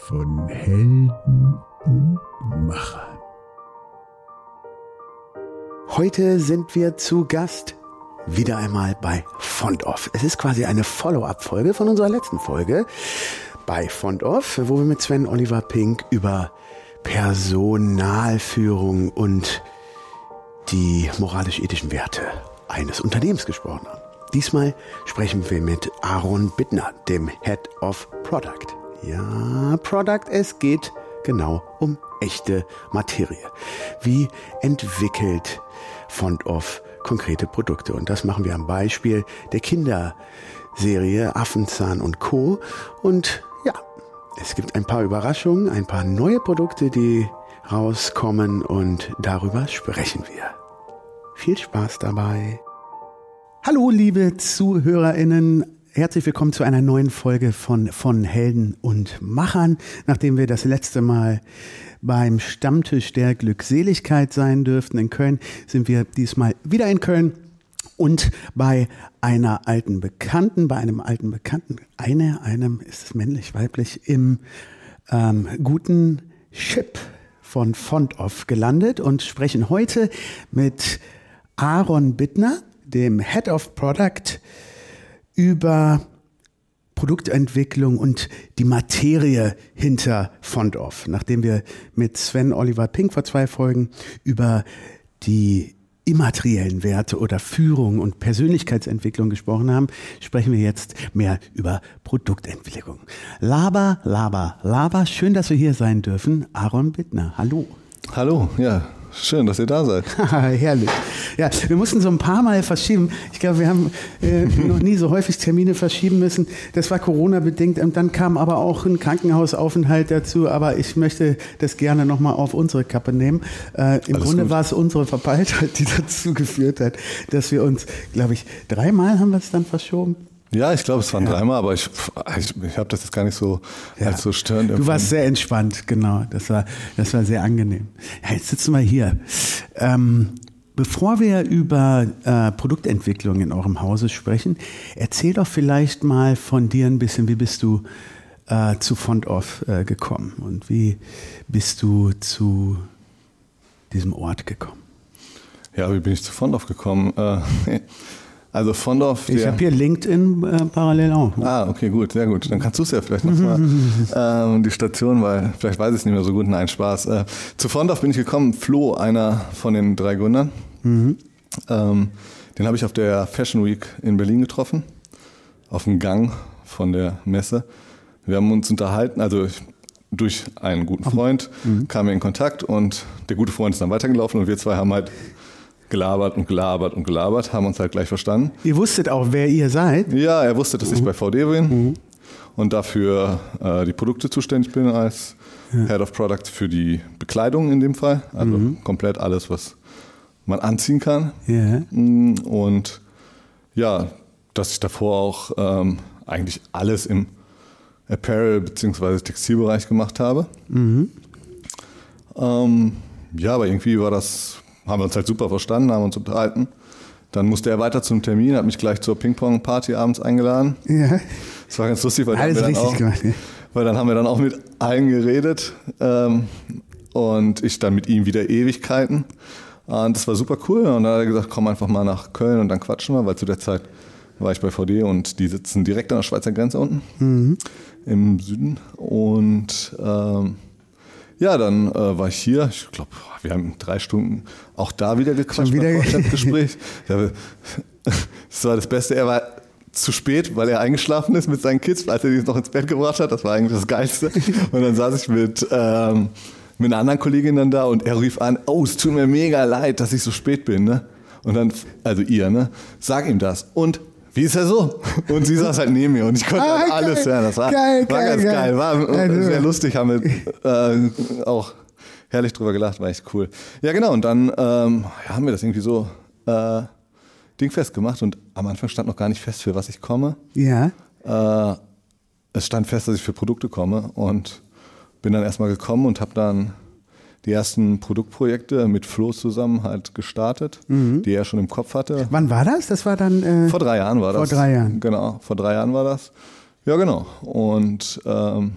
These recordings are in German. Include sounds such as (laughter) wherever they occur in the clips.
von Helden und Machern. Heute sind wir zu Gast wieder einmal bei Fondoff. Es ist quasi eine Follow-up-Folge von unserer letzten Folge bei Fondoff, wo wir mit Sven Oliver Pink über Personalführung und die moralisch-ethischen Werte eines Unternehmens gesprochen haben. Diesmal sprechen wir mit Aaron Bittner, dem Head of Product. Ja, Product, es geht genau um echte Materie. Wie entwickelt Fondoff konkrete Produkte? Und das machen wir am Beispiel der Kinderserie Affenzahn und Co. Und ja, es gibt ein paar Überraschungen, ein paar neue Produkte, die rauskommen und darüber sprechen wir. Viel Spaß dabei. Hallo, liebe ZuhörerInnen. Herzlich willkommen zu einer neuen Folge von, von Helden und Machern. Nachdem wir das letzte Mal beim Stammtisch der Glückseligkeit sein dürften in Köln, sind wir diesmal wieder in Köln und bei einer alten Bekannten, bei einem alten Bekannten, eine, einem, ist es männlich, weiblich, im ähm, guten Chip von Fontoff gelandet und sprechen heute mit Aaron Bittner, dem Head of Product, über Produktentwicklung und die Materie hinter Fondoff. Nachdem wir mit Sven Oliver Pink vor zwei Folgen über die immateriellen Werte oder Führung und Persönlichkeitsentwicklung gesprochen haben, sprechen wir jetzt mehr über Produktentwicklung. Laber, Laber, Laber. Schön, dass wir hier sein dürfen. Aaron Bittner, hallo. Hallo, ja, Schön, dass ihr da seid. (laughs) Herrlich. Ja, wir mussten so ein paar Mal verschieben. Ich glaube, wir haben äh, noch nie so häufig Termine verschieben müssen. Das war Corona-bedingt. Und dann kam aber auch ein Krankenhausaufenthalt dazu. Aber ich möchte das gerne nochmal auf unsere Kappe nehmen. Äh, Im Alles Grunde gut. war es unsere Verpeiltheit, (laughs) die dazu geführt hat, dass wir uns, glaube ich, dreimal haben wir es dann verschoben. Ja, ich glaube, es waren ja. dreimal, aber ich, ich, ich habe das jetzt gar nicht so ja. als so störend empfunden. Du warst sehr entspannt, genau. Das war, das war sehr angenehm. Ja, jetzt sitzen wir hier. Ähm, bevor wir über äh, Produktentwicklung in eurem Hause sprechen, erzähl doch vielleicht mal von dir ein bisschen, wie bist du äh, zu Fondoff äh, gekommen und wie bist du zu diesem Ort gekommen? Ja, wie bin ich zu Fondoff gekommen? (laughs) Also Fondorf. Ich habe hier LinkedIn äh, parallel auch. Ah, okay, gut, sehr gut. Dann kannst du es ja vielleicht nochmal (laughs) ähm, die Station, weil vielleicht weiß ich es nicht mehr so gut. Nein, Spaß. Äh, zu Fondorf bin ich gekommen. Flo, einer von den drei Gründern. Mhm. Ähm, den habe ich auf der Fashion Week in Berlin getroffen. Auf dem Gang von der Messe. Wir haben uns unterhalten, also ich, durch einen guten Freund mhm. kamen wir in Kontakt und der gute Freund ist dann weitergelaufen und wir zwei haben halt gelabert und gelabert und gelabert, haben uns halt gleich verstanden. Ihr wusstet auch, wer ihr seid? Ja, er wusste, dass mhm. ich bei VD bin mhm. und dafür äh, die Produkte zuständig bin als ja. Head of Product für die Bekleidung in dem Fall. Also mhm. komplett alles, was man anziehen kann. Yeah. Und ja, dass ich davor auch ähm, eigentlich alles im Apparel- bzw. Textilbereich gemacht habe. Mhm. Ähm, ja, aber irgendwie war das haben wir uns halt super verstanden, haben uns unterhalten. Dann musste er weiter zum Termin, hat mich gleich zur Ping-Pong-Party abends eingeladen. Ja. Das war ganz lustig, weil, Alles dann, auch, gemacht, ja. weil dann haben wir dann auch mit allen geredet ähm, und ich dann mit ihm wieder Ewigkeiten. Und das war super cool. Und dann hat er gesagt, komm einfach mal nach Köln und dann quatschen wir, weil zu der Zeit war ich bei VD und die sitzen direkt an der Schweizer Grenze unten mhm. im Süden. Und ähm, ja, dann äh, war ich hier. Ich glaube, wir haben drei Stunden auch da wieder gequatscht wieder beim Gespräch. das war das Beste. Er war zu spät, weil er eingeschlafen ist mit seinen Kids, als er die noch ins Bett gebracht hat. Das war eigentlich das Geilste. Und dann saß ich mit, ähm, mit einer anderen Kollegin dann da und er rief an, oh, es tut mir mega leid, dass ich so spät bin. Ne? Und dann, also ihr, ne? Sag ihm das. Und wie ist er so? Und sie saß halt neben mir und ich konnte ah, halt alles hören. Das war, geil, war geil, ganz geil. geil. War geil. sehr lustig, haben wir äh, auch herrlich drüber gelacht, war echt cool. Ja, genau, und dann ähm, ja, haben wir das irgendwie so äh, dingfest gemacht und am Anfang stand noch gar nicht fest, für was ich komme. Ja. Äh, es stand fest, dass ich für Produkte komme und bin dann erstmal gekommen und habe dann die ersten Produktprojekte mit Flo zusammen halt gestartet, mhm. die er schon im Kopf hatte. Wann war das? Das war dann. Äh, vor drei Jahren war das. Vor drei Jahren. Genau, vor drei Jahren war das. Ja, genau. Und ähm,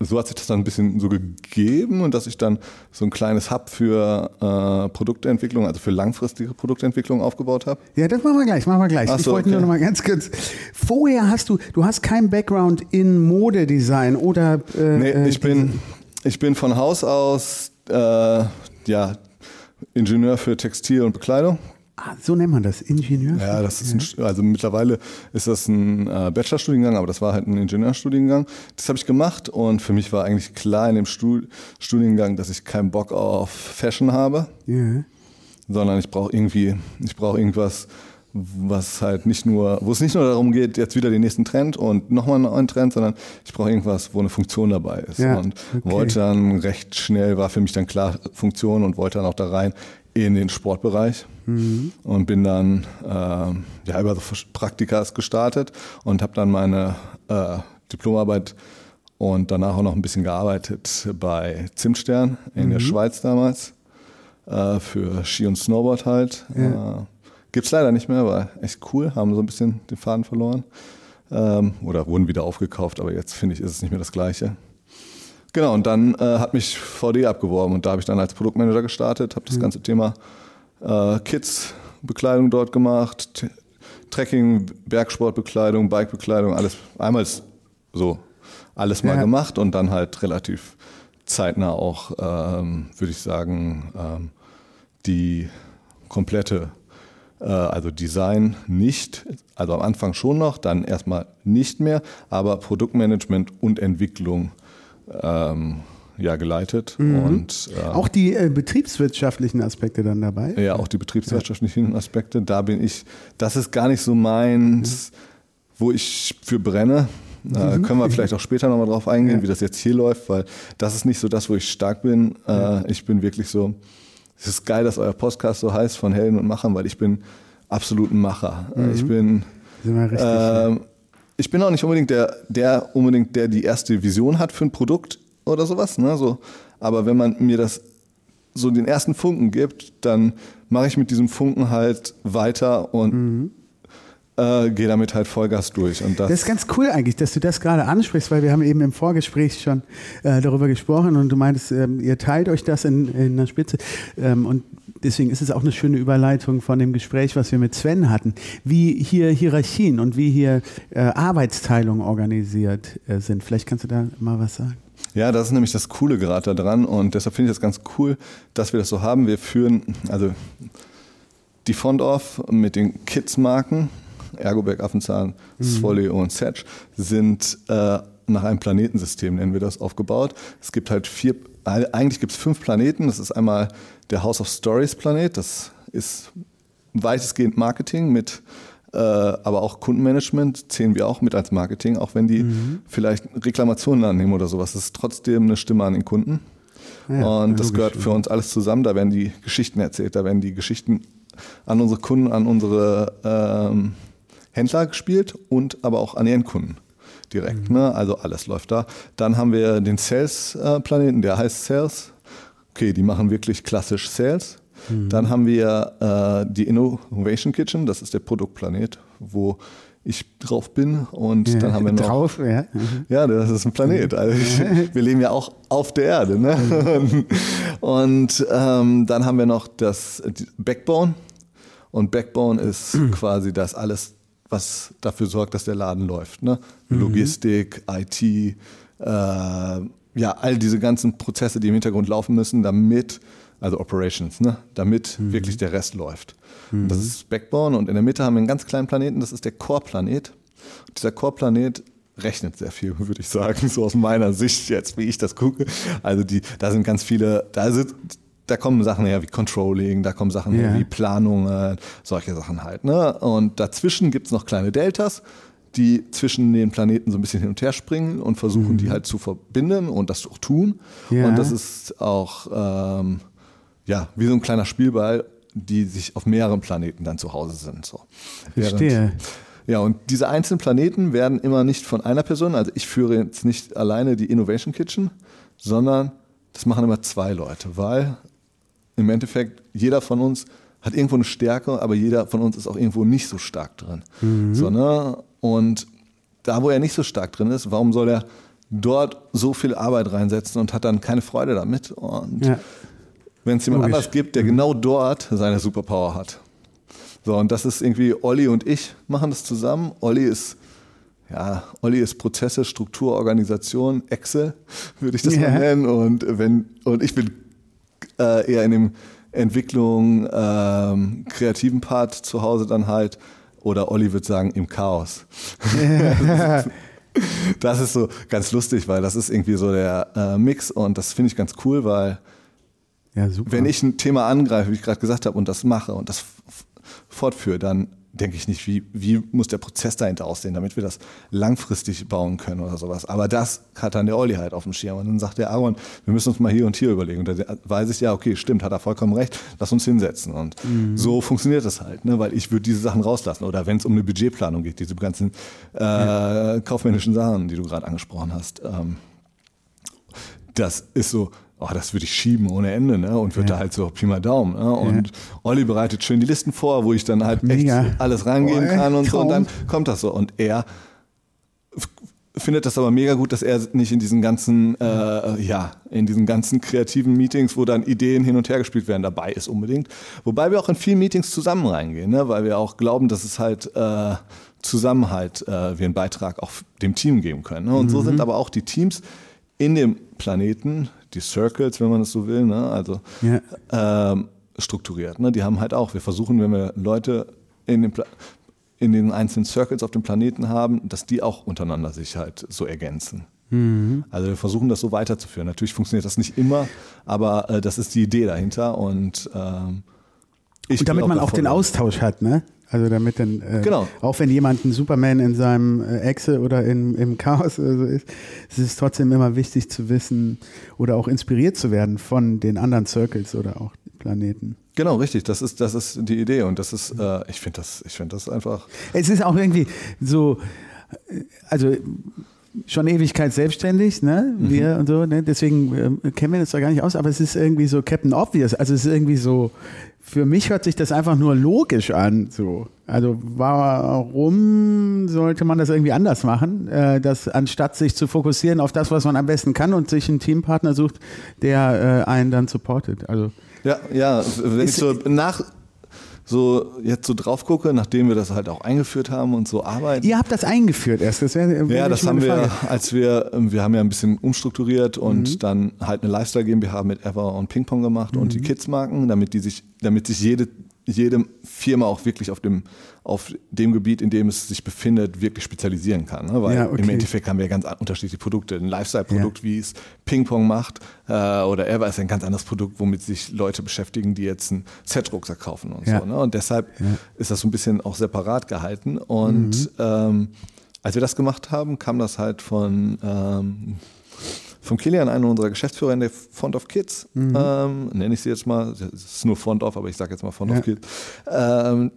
so hat sich das dann ein bisschen so gegeben und dass ich dann so ein kleines Hub für äh, Produktentwicklung, also für langfristige Produktentwicklung aufgebaut habe. Ja, das machen wir gleich, machen wir gleich. Ach ich so, wollte okay. nur noch mal ganz kurz. Vorher hast du, du hast keinen Background in Modedesign oder äh, Nee, äh, ich bin, ich bin von Haus aus äh, ja, Ingenieur für Textil und Bekleidung. ah, so nennt man das, Ingenieur. Ja, das ist ein, also mittlerweile ist das ein äh, Bachelorstudiengang, aber das war halt ein Ingenieurstudiengang. Das habe ich gemacht und für mich war eigentlich klar in dem Stu Studiengang, dass ich keinen Bock auf Fashion habe, Ja. sondern ich brauche irgendwie, ich brauche irgendwas, was halt nicht nur, wo es nicht nur darum geht, jetzt wieder den nächsten Trend und nochmal einen neuen Trend, sondern ich brauche irgendwas, wo eine Funktion dabei ist. Ja, und okay. wollte dann recht schnell, war für mich dann klar Funktion und wollte dann auch da rein in den Sportbereich Mhm. und bin dann ähm, ja, über so Praktikas gestartet und habe dann meine äh, Diplomarbeit und danach auch noch ein bisschen gearbeitet bei Zimtstern in Mhm. der Schweiz damals äh, für Ski und Snowboard halt. Ja. Äh, Gibt's leider nicht mehr, war echt cool, haben so ein bisschen den Faden verloren. Ähm, oder wurden wieder aufgekauft, aber jetzt finde ich, ist es nicht mehr das Gleiche. Genau, und dann äh, hat mich VD abgeworben und da habe ich dann als Produktmanager gestartet, habe das ganze Thema äh, Kids, Bekleidung dort gemacht, Trekking, Bergsportbekleidung, Bikebekleidung, alles einmal so alles mal Ja. gemacht und dann halt relativ zeitnah auch, ähm, würde ich sagen, ähm, die komplette, also Design nicht, also am Anfang schon noch, dann erstmal nicht mehr, aber Produktmanagement und Entwicklung ähm, ja geleitet und äh, Auch die äh, betriebswirtschaftlichen Aspekte dann dabei. ja, auch die betriebswirtschaftlichen Aspekte. Da bin ich, das ist gar nicht so meins, wo ich für brenne. Äh, können wir vielleicht auch später nochmal drauf eingehen, Ja. wie das jetzt hier läuft, weil das ist nicht so das, wo ich stark bin. Äh, ich bin wirklich so, es ist geil, dass euer Podcast so heißt von Helden und Machern, weil ich bin absolut ein Macher. Äh, Ich bin, Sind wir richtig, ja. ähm, ich bin auch nicht unbedingt der, der unbedingt, der die erste Vision hat für ein Produkt oder sowas. Ne? So, aber wenn man mir das so den ersten Funken gibt, dann mache ich mit diesem Funken halt weiter und Mhm. Äh, gehe damit halt Vollgas durch. Und das, Das ist ganz cool eigentlich, dass du das gerade ansprichst, weil wir haben eben im Vorgespräch schon äh, darüber gesprochen und du meintest, ähm, ihr teilt euch das in, in der Spitze. Ähm, und deswegen ist es auch eine schöne Überleitung von dem Gespräch, was wir mit Sven hatten, wie hier Hierarchien und wie hier äh, Arbeitsteilung organisiert äh, sind. Vielleicht kannst du da mal was sagen. Ja, das ist nämlich das Coole gerade daran und deshalb finde ich das ganz cool, dass wir das so haben. Wir führen, also die Fondorf mit den Kids-Marken, Ergoberg, Affenzahn, Svolle und Setch, sind äh, nach einem Planetensystem, nennen wir das, aufgebaut. Es gibt halt vier, eigentlich gibt es fünf Planeten. Das ist einmal der House of Stories Planet, das ist weitestgehend Marketing mit äh, aber auch Kundenmanagement zählen wir auch mit als Marketing, auch wenn die vielleicht Reklamationen annehmen oder sowas. Das ist trotzdem eine Stimme an den Kunden. Ja, und das gehört für uns alles zusammen. Da werden die Geschichten erzählt, da werden die Geschichten an unsere Kunden, an unsere ähm, Händler gespielt und aber auch an die Endkunden direkt. Ne? Also alles läuft da. Dann haben wir den Sales-Planeten, der heißt Sales. Okay, die machen wirklich klassisch Sales. Dann haben wir äh, die Innovation Kitchen, das ist der Produktplanet, wo ich drauf bin. Und Ja, dann haben wir noch drauf, ja. Mhm. ja, das ist ein Planet. Also ich, (laughs) wir leben ja auch auf der Erde. Ne? Und ähm, dann haben wir noch das Backbone. Und Backbone ist (clears throat) quasi das alles, was dafür sorgt, dass der Laden läuft. Ne? Logistik, IT, äh, ja, all diese ganzen Prozesse, die im Hintergrund laufen müssen, damit, also Operations, ne? damit wirklich der Rest läuft. Und Das ist Backbone und in der Mitte haben wir einen ganz kleinen Planeten, das ist der Core-Planet. Dieser Core-Planet rechnet sehr viel, (laughs) würde ich sagen, so aus meiner Sicht jetzt, wie ich das gucke. Also die, da sind ganz viele, da sind, da kommen Sachen her wie Controlling, da kommen Sachen Ja. her wie Planungen, solche Sachen halt. Ne? Und dazwischen gibt es noch kleine Deltas, die zwischen den Planeten so ein bisschen hin und her springen und versuchen, die halt zu verbinden und das auch tun. Ja. Und das ist auch ähm, ja, wie so ein kleiner Spielball, die sich auf mehreren Planeten dann zu Hause sind. So. Verstehe. Ja, und diese einzelnen Planeten werden immer nicht von einer Person, also ich führe jetzt nicht alleine die Innovation Kitchen, sondern das machen immer zwei Leute, weil im Endeffekt jeder von uns hat irgendwo eine Stärke, aber jeder von uns ist auch irgendwo nicht so stark drin. So, ne? Und da, wo er nicht so stark drin ist, warum soll er dort so viel Arbeit reinsetzen und hat dann keine Freude damit. Und Ja. wenn es jemand Logisch. anders gibt, der genau dort seine Superpower hat. So, und das ist irgendwie Olli und ich machen das zusammen. Olli ist, ja, Olli ist Prozesse, Struktur, Organisation, Excel, würde ich das Ja. mal nennen. Und wenn, und ich bin äh, eher in dem Entwicklung, ähm, kreativen Part zu Hause dann halt. Oder Olli wird sagen, im Chaos. (laughs) Das ist so ganz lustig, weil das ist irgendwie so der äh, Mix und das finde ich ganz cool, weil Ja, wenn ich ein Thema angreife, wie ich gerade gesagt habe, und das mache und das fortführe, dann denke ich nicht, wie, wie muss der Prozess dahinter aussehen, damit wir das langfristig bauen können oder sowas. Aber das hat dann der Olli halt auf dem Schirm. Und dann sagt der Aaron, wir müssen uns mal hier und hier überlegen. Und da weiß ich, ja, okay, stimmt, hat er vollkommen recht, lass uns hinsetzen. Und so funktioniert das halt, ne? weil ich würde diese Sachen rauslassen. Oder wenn es um eine Budgetplanung geht, diese ganzen äh, kaufmännischen Sachen, die du gerade angesprochen hast. Ähm, das ist so, oh, das würde ich schieben ohne Ende, ne? Und wird Ja. da halt so Pi mal Daumen. Ne? Und Olli bereitet schön die Listen vor, wo ich dann halt Mega. echt alles reingehen kann und so. Und dann kommt das so. Und er findet das aber mega gut, dass er nicht in diesen ganzen, äh, ja, in diesen ganzen kreativen Meetings, wo dann Ideen hin und her gespielt werden, dabei ist unbedingt. Wobei wir auch in vielen Meetings zusammen reingehen, ne? weil wir auch glauben, dass es halt äh, zusammen halt äh, wir einen Beitrag auch dem Team geben können. Ne? Und so sind aber auch die Teams in dem Planeten, die Circles, wenn man es so will, ne? also Ja. ähm, strukturiert. Ne? Die haben halt auch, wir versuchen, wenn wir Leute in den, Pla in den einzelnen Circles auf dem Planeten haben, dass die auch untereinander sich halt so ergänzen. Mhm. Also wir versuchen das so weiterzuführen. Natürlich funktioniert das nicht immer, aber äh, das ist die Idee dahinter und ähm, ich Und damit man auch den Austausch hat, ne? Also damit dann, äh, Genau. auch wenn jemand ein Superman in seinem äh, Excel oder in, im Chaos oder so ist, es ist trotzdem immer wichtig zu wissen oder auch inspiriert zu werden von den anderen Circles oder auch Planeten. Genau, richtig. Das ist, das ist die Idee und das ist, äh, ich finde das, ich finde das einfach. Es ist auch irgendwie so, äh, also schon Ewigkeit selbstständig, ne? Wir und so, ne? Deswegen ähm, kennen wir das da gar nicht aus, aber es ist irgendwie so Captain Obvious. Also es ist irgendwie so, für mich hört sich das einfach nur logisch an. So. Also warum sollte man das irgendwie anders machen, äh, dass anstatt sich zu fokussieren auf das, was man am besten kann und sich einen Teampartner sucht, der äh, einen dann supportet. Also Ja, ja, wenn ich so nach so jetzt so drauf gucke, nachdem wir das halt auch eingeführt haben und so arbeiten. ihr habt das eingeführt erst. Das wäre Ja, wäre das haben wir, als wir, ähm, wir haben ja ein bisschen umstrukturiert und Mhm. dann halt eine Lifestyle GmbH mit Ever und Ping Pong gemacht und Mhm. die Kids-Marken, damit die sich, damit sich jede, jede Firma auch wirklich auf dem, auf dem Gebiet, in dem es sich befindet, wirklich spezialisieren kann. Ne? Weil Ja, okay. im Endeffekt haben wir ganz an- unterschiedliche Produkte. Ein Lifestyle-Produkt, wie es Ping Pong macht, äh, oder Ever ist ein ganz anderes Produkt, womit sich Leute beschäftigen, die jetzt einen Set-Rucksack kaufen und Ja. so. Ne? Und deshalb ist das so ein bisschen auch separat gehalten. Und ähm, als wir das gemacht haben, kam das halt von, ähm, von Kilian, einer unserer Geschäftsführer in der Font of Kids, ähm, nenne ich sie jetzt mal, das ist nur Font of, aber ich sage jetzt mal Font Ja. of Kids. Ähm,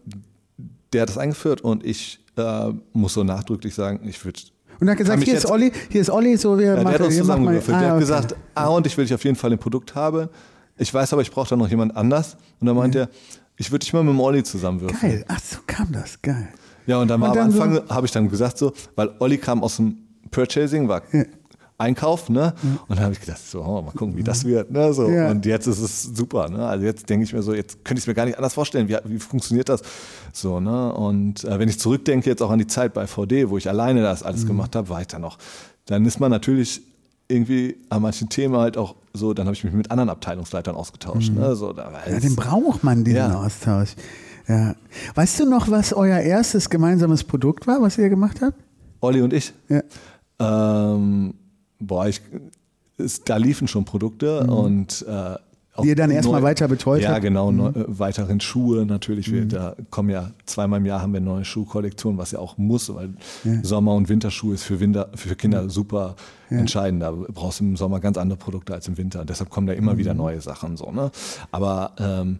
der hat das eingeführt und ich äh, muss so nachdrücklich sagen, ich würde Und er hat gesagt, hier ist Olli, hier ist Olli, so wir ja, der machen hat uns zusammengewürfelt. Ah, der hat okay. gesagt, ah, und ich will dich auf jeden Fall im Produkt haben. Ich weiß aber, ich brauche da noch jemand anders. Und dann meint er, ich würde dich mal mit dem Olli zusammenwürfeln. Geil, ach so kam das, geil. Ja, und dann war Und am dann Anfang, habe ich dann gesagt so, weil Olli kam aus dem Purchasing, war Ja. Einkauf, ne? Und dann habe ich gedacht, so, oh, mal gucken, wie das wird, ne? So. Ja. Und jetzt ist es super, ne? Also jetzt denke ich mir so, jetzt könnte ich es mir gar nicht anders vorstellen, wie, wie funktioniert das? So, ne? Und äh, wenn ich zurückdenke jetzt auch an die Zeit bei VD, wo ich alleine das Mhm. alles gemacht habe, war ich da noch. Dann ist man natürlich irgendwie an manchen Themen halt auch so, dann habe ich mich mit anderen Abteilungsleitern ausgetauscht. Ne? So, da war Mhm. Ja, den braucht man, diesen Ja. Austausch. Ja. Weißt du noch, was euer erstes gemeinsames Produkt war, was ihr gemacht habt? Olli und ich. Ja. Ähm, boah, ich, es, da liefen schon Produkte und äh, auch Mhm. Die ihr dann erstmal weiter betreut Ja, habt? Mhm. genau. Neu, äh, weiteren Schuhe natürlich. Wir, Da kommen ja zweimal im Jahr haben wir neue Schuhkollektion, was ja auch muss, weil Sommer- und Winterschuh ist für, Winter, für Kinder super entscheidend. Da brauchst du im Sommer ganz andere Produkte als im Winter. Deshalb kommen da immer Mhm. wieder neue Sachen. So, ne? Aber ähm,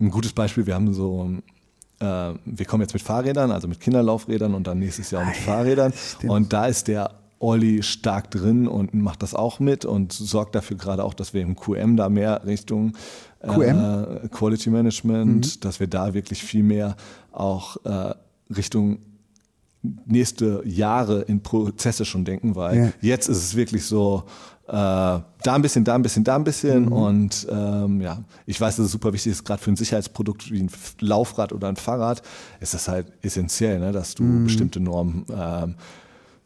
ein gutes Beispiel, wir haben so äh, wir kommen jetzt mit Fahrrädern, also mit Kinderlaufrädern und dann nächses Jahr auch mit Fahrrädern. stimmt. Und da ist der Olli stark drin und macht das auch mit und sorgt dafür gerade auch, dass wir im QM da mehr Richtung QM? Äh, Quality Management, dass wir da wirklich viel mehr auch äh, Richtung nächste Jahre in Prozesse schon denken, weil Ja. jetzt ist es wirklich so, äh, da ein bisschen, da ein bisschen, da ein bisschen und ähm, ja, ich weiß, dass es super wichtig ist, gerade für ein Sicherheitsprodukt wie ein Laufrad oder ein Fahrrad, ist das halt essentiell, ne, dass du bestimmte Normen ähm,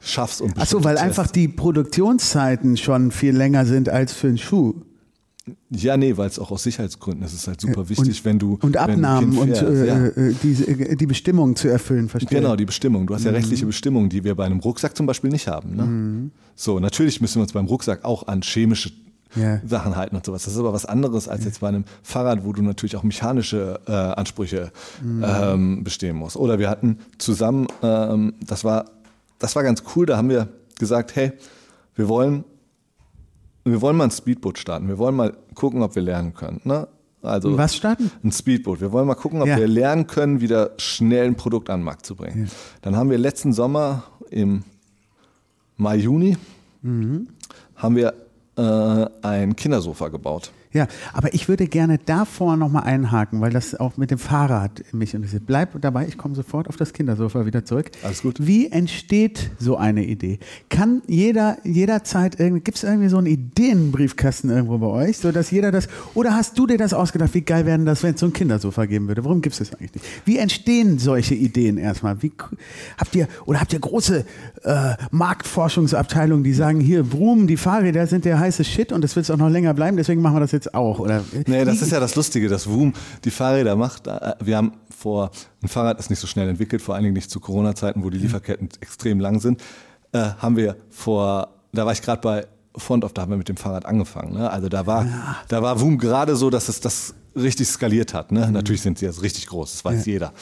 schaffst und Ach so, weil einfach die Produktionszeiten schon viel länger sind als für einen Schuh. Ja, nee, weil es auch aus Sicherheitsgründen ist. Es ist halt super wichtig, und, wenn du. Und du Abnahmen Kind und äh, ja. äh, diese, äh, die Bestimmungen zu erfüllen, verstehe. Genau, die Bestimmung. Du hast Mhm. ja rechtliche Bestimmungen, die wir bei einem Rucksack zum Beispiel nicht haben. Ne? Mhm. So, natürlich müssen wir uns beim Rucksack auch an chemische Ja. Sachen halten und sowas. Das ist aber was anderes als jetzt bei einem Fahrrad, wo du natürlich auch mechanische äh, Ansprüche Mhm. ähm, bestehen musst. Oder wir hatten zusammen, ähm, das war, das war ganz cool, da haben wir gesagt, hey, wir wollen, wir wollen mal ein Speedboot starten. Wir wollen mal gucken, ob wir lernen können. Ne? Also Was starten? ein Speedboot. Wir wollen mal gucken, ob Ja. wir lernen können, wieder schnell ein Produkt an den Markt zu bringen. Dann haben wir letzten Sommer im Mai, Juni Mhm. haben wir äh, ein Kindersofa gebaut. Ja, aber ich würde gerne davor nochmal einhaken, weil das auch mit dem Fahrrad mich interessiert. Bleib dabei, ich komme sofort auf das Kindersofa wieder zurück. Alles gut. Wie entsteht so eine Idee? Kann jeder jederzeit, gibt es irgendwie so einen Ideenbriefkasten irgendwo bei euch, sodass jeder das, oder hast du dir das ausgedacht, wie geil wäre das, wenn es so ein Kindersofa geben würde? Warum gibt es das eigentlich nicht? Wie entstehen solche Ideen erstmal? Wie, habt ihr, oder habt ihr große äh, Marktforschungsabteilungen, die sagen, hier, Brum, die Fahrräder sind der heiße Shit und das wird es auch noch länger bleiben, deswegen machen wir das jetzt auch? Oder, Nee, das ist ja das Lustige, dass Woom die Fahrräder macht. Äh, Wir haben vor, ein Fahrrad ist nicht so schnell entwickelt, vor allen Dingen nicht zu Corona-Zeiten, wo die Lieferketten extrem lang sind, äh, haben wir vor, da war ich gerade bei Font of, da haben wir mit dem Fahrrad angefangen. Ne? Also da war, da war Woom gerade so, dass es das richtig skaliert hat. Ne? Natürlich sind sie jetzt richtig groß, das weiß jeder.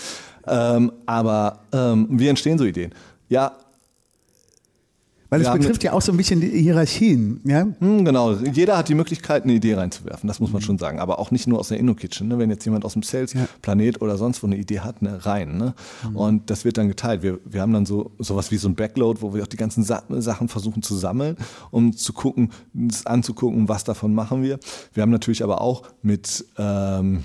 Ähm, aber ähm, wie entstehen so Ideen? Ja, Weil es betrifft ja auch so ein bisschen die Hierarchien. Ja? Hm, Genau, jeder hat die Möglichkeit, eine Idee reinzuwerfen, das muss man schon sagen. Aber auch nicht nur aus der Inno-Kitchen. Ne? Wenn jetzt jemand aus dem Sales, Ja. Planet oder sonst wo eine Idee hat, ne? rein. Ne? Und das wird dann geteilt. Wir, wir haben dann so sowas wie so ein Backload, wo wir auch die ganzen Sa Sachen versuchen zu sammeln, um zu gucken, uns anzugucken, was davon machen wir. Wir haben natürlich aber auch mit ähm,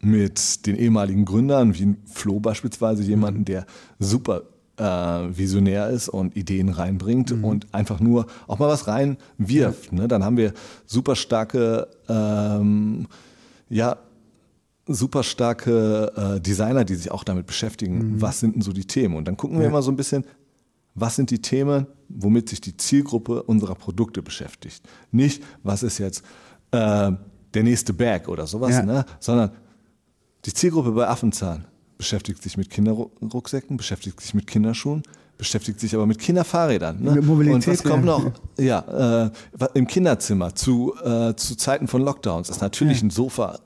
mit den ehemaligen Gründern, wie Flo beispielsweise, jemanden, der super äh, visionär ist und Ideen reinbringt und einfach nur auch mal was reinwirft. Ne? Dann haben wir super starke, ähm, ja, super starke äh, Designer, die sich auch damit beschäftigen, was sind denn so die Themen. Und dann gucken wir mal so ein bisschen, was sind die Themen, womit sich die Zielgruppe unserer Produkte beschäftigt. Nicht, was ist jetzt äh, der nächste Bag oder sowas, Ja. ne? sondern die Zielgruppe bei Affenzahn beschäftigt sich mit Kinderrucksäcken, beschäftigt sich mit Kinderschuhen, beschäftigt sich aber mit Kinderfahrrädern. Ne? Mit Mobilität, Und was kommt ja. noch? Ja, äh, im Kinderzimmer zu, äh, zu Zeiten von Lockdowns ist natürlich ein Sofa.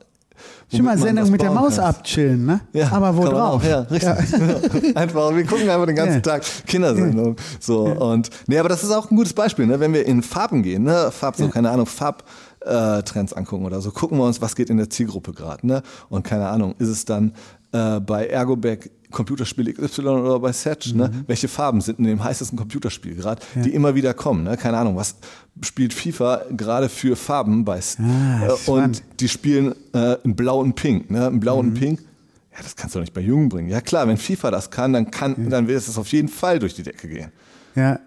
Schon mal Sendung mit der Maus kann. abchillen, ne? Ja, Aber wo drauf? Auch, ja, richtig. (laughs) einfach, wir gucken einfach den ganzen Ja. Tag Kindersendung. So, und, nee, aber das ist auch ein gutes Beispiel, ne? wenn wir in Farben gehen, ne? Farb, so, keine Ahnung, Farbtrends angucken oder so, gucken wir uns, was geht in der Zielgruppe gerade, ne? Und keine Ahnung, ist es dann äh, bei Ergobag Computerspiel XY oder bei Setch, ne? Mhm. Welche Farben sind in dem heißesten Computerspiel gerade, die immer wieder kommen, ne? Keine Ahnung, was spielt FIFA gerade für Farben bei Ah, äh, und die spielen äh, in Blau und Pink, ne? In Blau Mhm. und Pink. Ja, das kannst du doch nicht bei Jungen bringen. Ja klar, wenn FIFA das kann, dann kann, dann wird es auf jeden Fall durch die Decke gehen. Ja.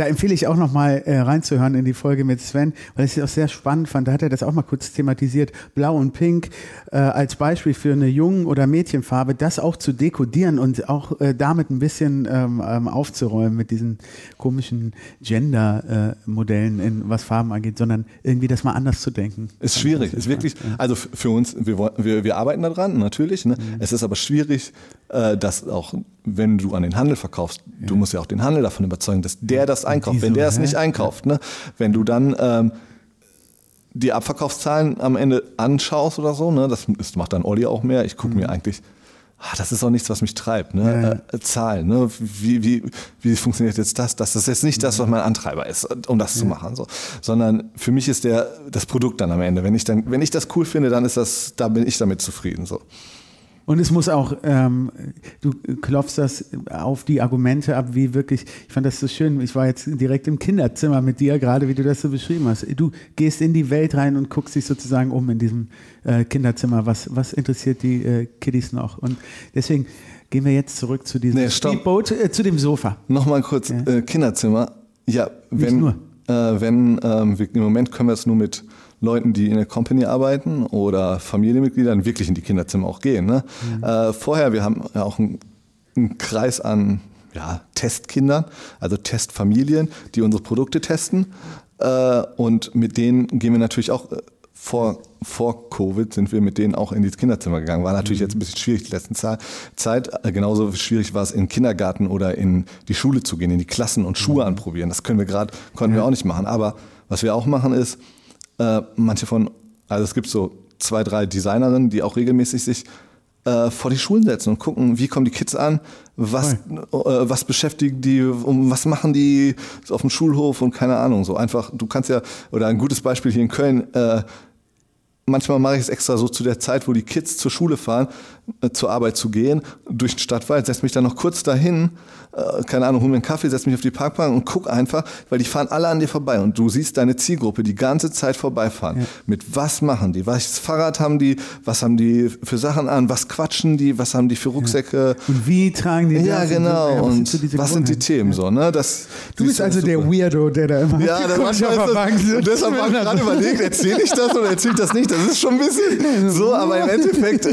Da empfehle ich auch noch mal äh, reinzuhören in die Folge mit Sven, weil ich es auch sehr spannend fand. Da hat er das auch mal kurz thematisiert. Blau und Pink äh, als Beispiel für eine Jungen- oder Mädchenfarbe, das auch zu dekodieren und auch äh, damit ein bisschen ähm, ähm, aufzuräumen mit diesen komischen Gender-Modellen, in was Farben angeht, sondern irgendwie das mal anders zu denken. Ist schwierig, ist wirklich, also für uns, wir, wir, wir arbeiten daran, natürlich. Ne? Mhm. Es ist aber schwierig, dass auch, wenn du an den Handel verkaufst, du musst ja auch den Handel davon überzeugen, dass der das einkauft. Wenn der es hä? nicht einkauft, ne? wenn du dann ähm, die Abverkaufszahlen am Ende anschaust oder so, ne? das, das macht dann Olli auch mehr. Ich gucke Mhm. mir eigentlich, ah, das ist auch nichts, was mich treibt. Ne? Äh, Zahlen, ne? wie, wie, wie funktioniert jetzt das? Das ist jetzt nicht das, was mein Antreiber ist, um das zu machen. So. Sondern für mich ist der, das Produkt dann am Ende. Wenn ich, dann, wenn ich das cool finde, dann ist das, da bin ich damit zufrieden. So. Und es muss auch, ähm, du klopfst das auf die Argumente ab, wie wirklich, ich fand das so schön, ich war jetzt direkt im Kinderzimmer mit dir, gerade wie du das so beschrieben hast. Du gehst in die Welt rein und guckst dich sozusagen um in diesem äh, Kinderzimmer, was, was interessiert die äh, Kiddies noch. Und deswegen gehen wir jetzt zurück zu diesem Nee. Speedboat, äh, zu dem Sofa. Nochmal kurz, Ja. äh, Kinderzimmer. Ja, wenn. Äh, wenn ähm, wir, im Moment können wir es nur mit Leuten, die in der Company arbeiten oder Familienmitgliedern wirklich in die Kinderzimmer auch gehen. Ne? Mhm. Äh, vorher, wir haben ja auch einen, einen Kreis an ja, Testkindern, also Testfamilien, die unsere Produkte testen. Äh, und mit denen gehen wir natürlich auch äh, vor, vor Covid sind wir mit denen auch in die Kinderzimmer gegangen. War natürlich jetzt ein bisschen schwierig die letzten Zeit. Äh, Genauso schwierig war es in den Kindergarten oder in die Schule zu gehen, in die Klassen und Schuhe anprobieren. Das können wir gerade, konnten wir auch nicht machen. Aber was wir auch machen ist, äh, manche von, also es gibt so zwei, drei Designerinnen, die auch regelmäßig sich äh, vor die Schulen setzen und gucken, wie kommen die Kids an, was, äh, was beschäftigen die, um, was machen die auf dem Schulhof und keine Ahnung. So einfach, du kannst ja, oder ein gutes Beispiel hier in Köln, äh, manchmal mache ich es extra so zu der Zeit, wo die Kids zur Schule fahren, zur Arbeit zu gehen, durch den Stadtwald, setze mich dann noch kurz dahin, äh, keine Ahnung, hol mir einen Kaffee, setze mich auf die Parkbank und guck einfach, weil die fahren alle an dir vorbei und du siehst deine Zielgruppe die ganze Zeit vorbeifahren. Mit was machen die? Was Fahrrad haben die? Was haben die für Sachen an? Was quatschen die? Was haben die für Rucksäcke? Und wie tragen die Ja, das? genau. was sind Und diese was sind die? Themen so? Ne? Das, Du bist also der super. Weirdo, der da immer Ja, guckt manchmal auf der Bank das, sitzt. deshalb habe ich gerade überlegt, erzähle ich das oder erzähle ich das nicht? Das ist schon ein bisschen (laughs) so, aber im Endeffekt, äh,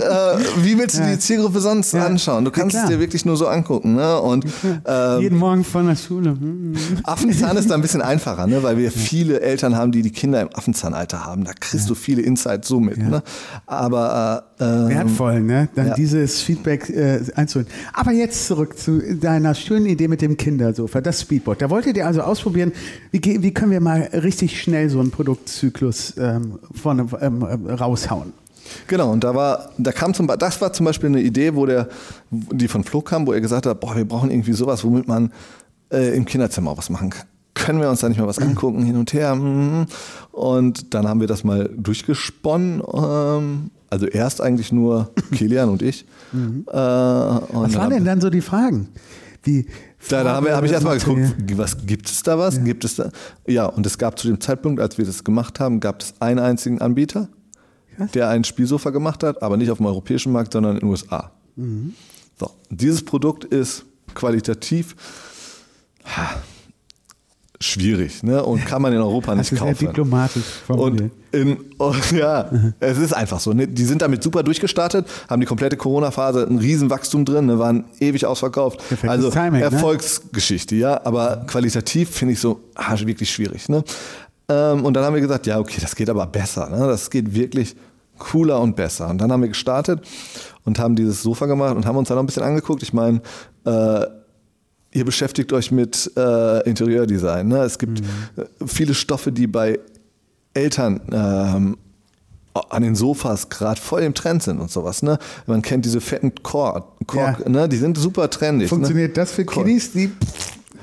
wie willst du die Zielgruppe sonst Ja. anschauen? Du kannst Ja, es dir wirklich nur so angucken. Ne? Und ähm, Jeden Morgen von der Schule. Hm. (laughs) Affenzahn ist da ein bisschen einfacher, ne? weil wir viele Eltern haben, die die Kinder im Affenzahnalter haben. Da kriegst du viele Insights so mit. Ne? Aber äh, ähm, Wertvoll, ne? Dann ja. dieses Feedback äh, einzuholen. Aber jetzt zurück zu deiner schönen Idee mit dem Kindersofa, das Speedboat. Da wolltet ihr also ausprobieren, wie, wie können wir mal richtig schnell so einen Produktzyklus ähm, vorne ähm, äh, raushauen. Genau, und da war, da kam zum Beispiel, das war zum Beispiel eine Idee, wo der, die von Flo kam, wo er gesagt hat, boah, wir brauchen irgendwie sowas, womit man äh, im Kinderzimmer auch was machen kann. Können wir uns da nicht mal was angucken, hin und her? mhm. Und dann haben wir das mal durchgesponnen. Ähm, also erst eigentlich nur Kilian und ich. Äh, und Was waren denn dann so die Fragen? Wie da, da habe hab ich erstmal geguckt, was gibt es da was? Gibt es da? Ja, und es gab zu dem Zeitpunkt, als wir das gemacht haben, gab es einen einzigen Anbieter, Krass. der ein Spielsofa gemacht hat, aber nicht auf dem europäischen Markt, sondern in den USA. Mhm. So, dieses Produkt ist qualitativ ha, schwierig ne? und kann man in Europa nicht sehr kaufen. diplomatisch formuliert. Und in, oh, ja, es ist einfach so. Ne? Die sind damit super durchgestartet, haben die komplette Corona-Phase ein Riesenwachstum drin, ne? waren ewig ausverkauft. Perfektes also Timing, ne? Erfolgsgeschichte, ja. Aber qualitativ finde ich so ah, wirklich schwierig. Ne? Ähm, und dann haben wir gesagt, ja, okay, das geht aber besser. Ne? Das geht wirklich cooler und besser. Und dann haben wir gestartet und haben dieses Sofa gemacht und haben uns dann noch ein bisschen angeguckt. Ich meine, äh, ihr beschäftigt euch mit äh, Interieurdesign. Ne? Es gibt äh, viele Stoffe, die bei Eltern ähm, an den Sofas gerade voll im Trend sind und sowas. Ne? Man kennt diese fetten Kork, Kork Ja. ne? die sind super trendig. Funktioniert ne? das für Kork. Kiddies, die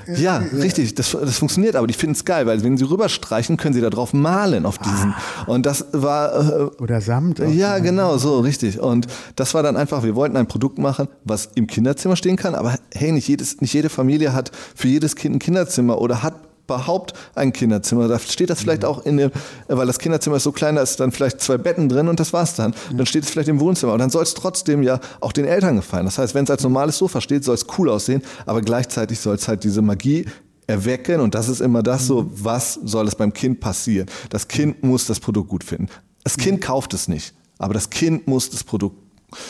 Ja, richtig, das, das funktioniert, aber die finden es geil, weil wenn sie rüberstreichen, können sie da drauf malen auf diesen. Und das war äh, oder Samt? ja, genau, so, richtig. Und das war dann einfach, wir wollten ein Produkt machen, was im Kinderzimmer stehen kann, aber hey, nicht, jedes, nicht jede Familie hat für jedes Kind ein Kinderzimmer oder hat überhaupt ein Kinderzimmer. Da steht das vielleicht auch in dem, weil das Kinderzimmer ist so klein, da ist dann vielleicht zwei Betten drin und das war's dann. Dann steht es vielleicht im Wohnzimmer. Und dann soll es trotzdem ja auch den Eltern gefallen. Das heißt, wenn es als normales Sofa steht, soll es cool aussehen, aber gleichzeitig soll es halt diese Magie erwecken und das ist immer das so, was soll es beim Kind passieren? Das Kind muss das Produkt gut finden. Das Kind kauft es nicht, aber das Kind muss das Produkt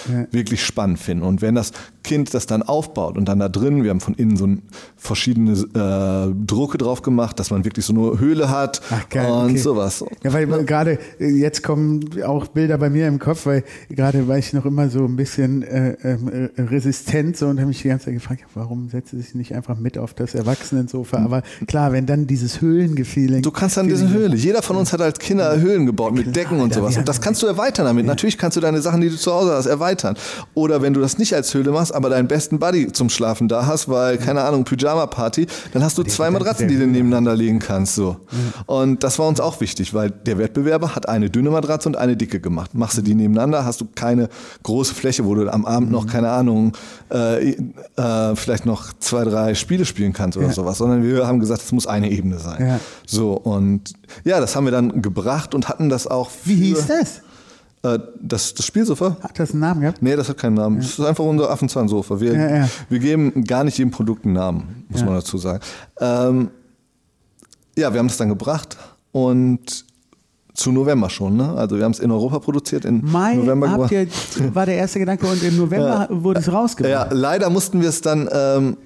Ja. wirklich spannend finden. Und wenn das Kind das dann aufbaut und dann da drin, wir haben von innen so verschiedene äh, Drucke drauf gemacht, dass man wirklich so eine Höhle hat Ach, geil, und okay. sowas. Ja, weil gerade äh, jetzt kommen auch Bilder bei mir im Kopf, weil gerade war ich noch immer so ein bisschen äh, ähm, äh, resistent so und habe mich die ganze Zeit gefragt, ja, warum setzt sie sich nicht einfach mit auf das Erwachsenensofa? Aber klar, wenn dann dieses Höhlengefühl. Du kannst dann diese Höhle. Jeder von uns hat als Kinder Höhlen gebaut mit Decken und sowas. Und das kannst du erweitern damit. Natürlich kannst du deine Sachen, die du zu Hause hast, erweitern. Oder wenn du das nicht als Höhle machst, aber deinen besten Buddy zum Schlafen da hast, weil, keine Ahnung, Pyjama-Party, dann hast du zwei Matratzen, die du nebeneinander legen kannst. So. Und das war uns auch wichtig, weil der Wettbewerber hat eine dünne Matratze und eine dicke gemacht. Machst du die nebeneinander, hast du keine große Fläche, wo du am Abend noch, keine Ahnung, äh, äh, vielleicht noch zwei, drei Spiele spielen kannst oder Ja. sowas, sondern wir haben gesagt, es muss eine Ebene sein. Ja. So, und ja, das haben wir dann gebracht und hatten das auch Wie hieß das? Äh, das, das Spielsofa? Hat das einen Namen gehabt? Nee, das hat keinen Namen. Das ist einfach unser Affenzahnsofa. Wir, Ja, ja. wir geben gar nicht jedem Produkt einen Namen, muss Ja. man dazu sagen. Ähm, ja, wir haben es dann gebracht und zu November schon. Ne? Also wir haben es in Europa produziert, in Mai November habt ihr, war der erste Gedanke und im November (laughs) wurde es Ja, rausgebracht. leider mussten wir es dann, ähm,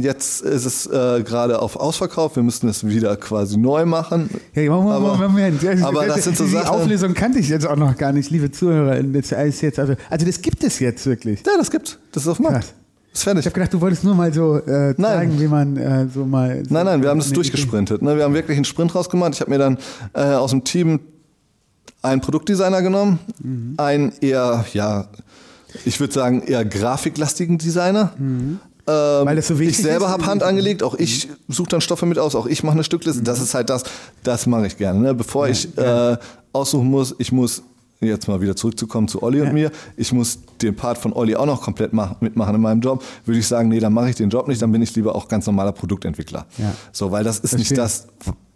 jetzt ist es äh, gerade auf Ausverkauf, wir müssen es wieder quasi neu machen. Ja, Moment, Aber- Moment, Moment. aber das sind so die Sachen- Auflösung kannte ich jetzt auch noch gar nicht, liebe Zuhörer. Das ist jetzt also, also das gibt es jetzt wirklich. Ja, das gibt's. Das ist auf dem Markt. Krass. Ist fertig. Ich habe gedacht, du wolltest nur mal so äh, zeigen, Nein. wie man äh, so mal. So Nein, nein, wir haben das durchgesprintet. Ne? Wir haben wirklich einen Sprint rausgemacht. Ich habe mir dann äh, aus dem Team einen Produktdesigner genommen, Mhm. einen eher, ja, ich würde sagen, eher grafiklastigen Designer. Ähm, Weil das so wichtig ich selber habe Hand angelegt, auch ich suche dann Stoffe mit aus, auch ich mache eine Stückliste. Das ist halt das, das mache ich gerne. Ne? Bevor ich äh, aussuchen muss, ich muss jetzt mal wieder zurückzukommen zu Olli und mir, ich muss den Part von Olli auch noch komplett mach, mitmachen in meinem Job, würde ich sagen, nee, dann mache ich den Job nicht, dann bin ich lieber auch ganz normaler Produktentwickler. Ja. So, weil das ist Verstehe. nicht das,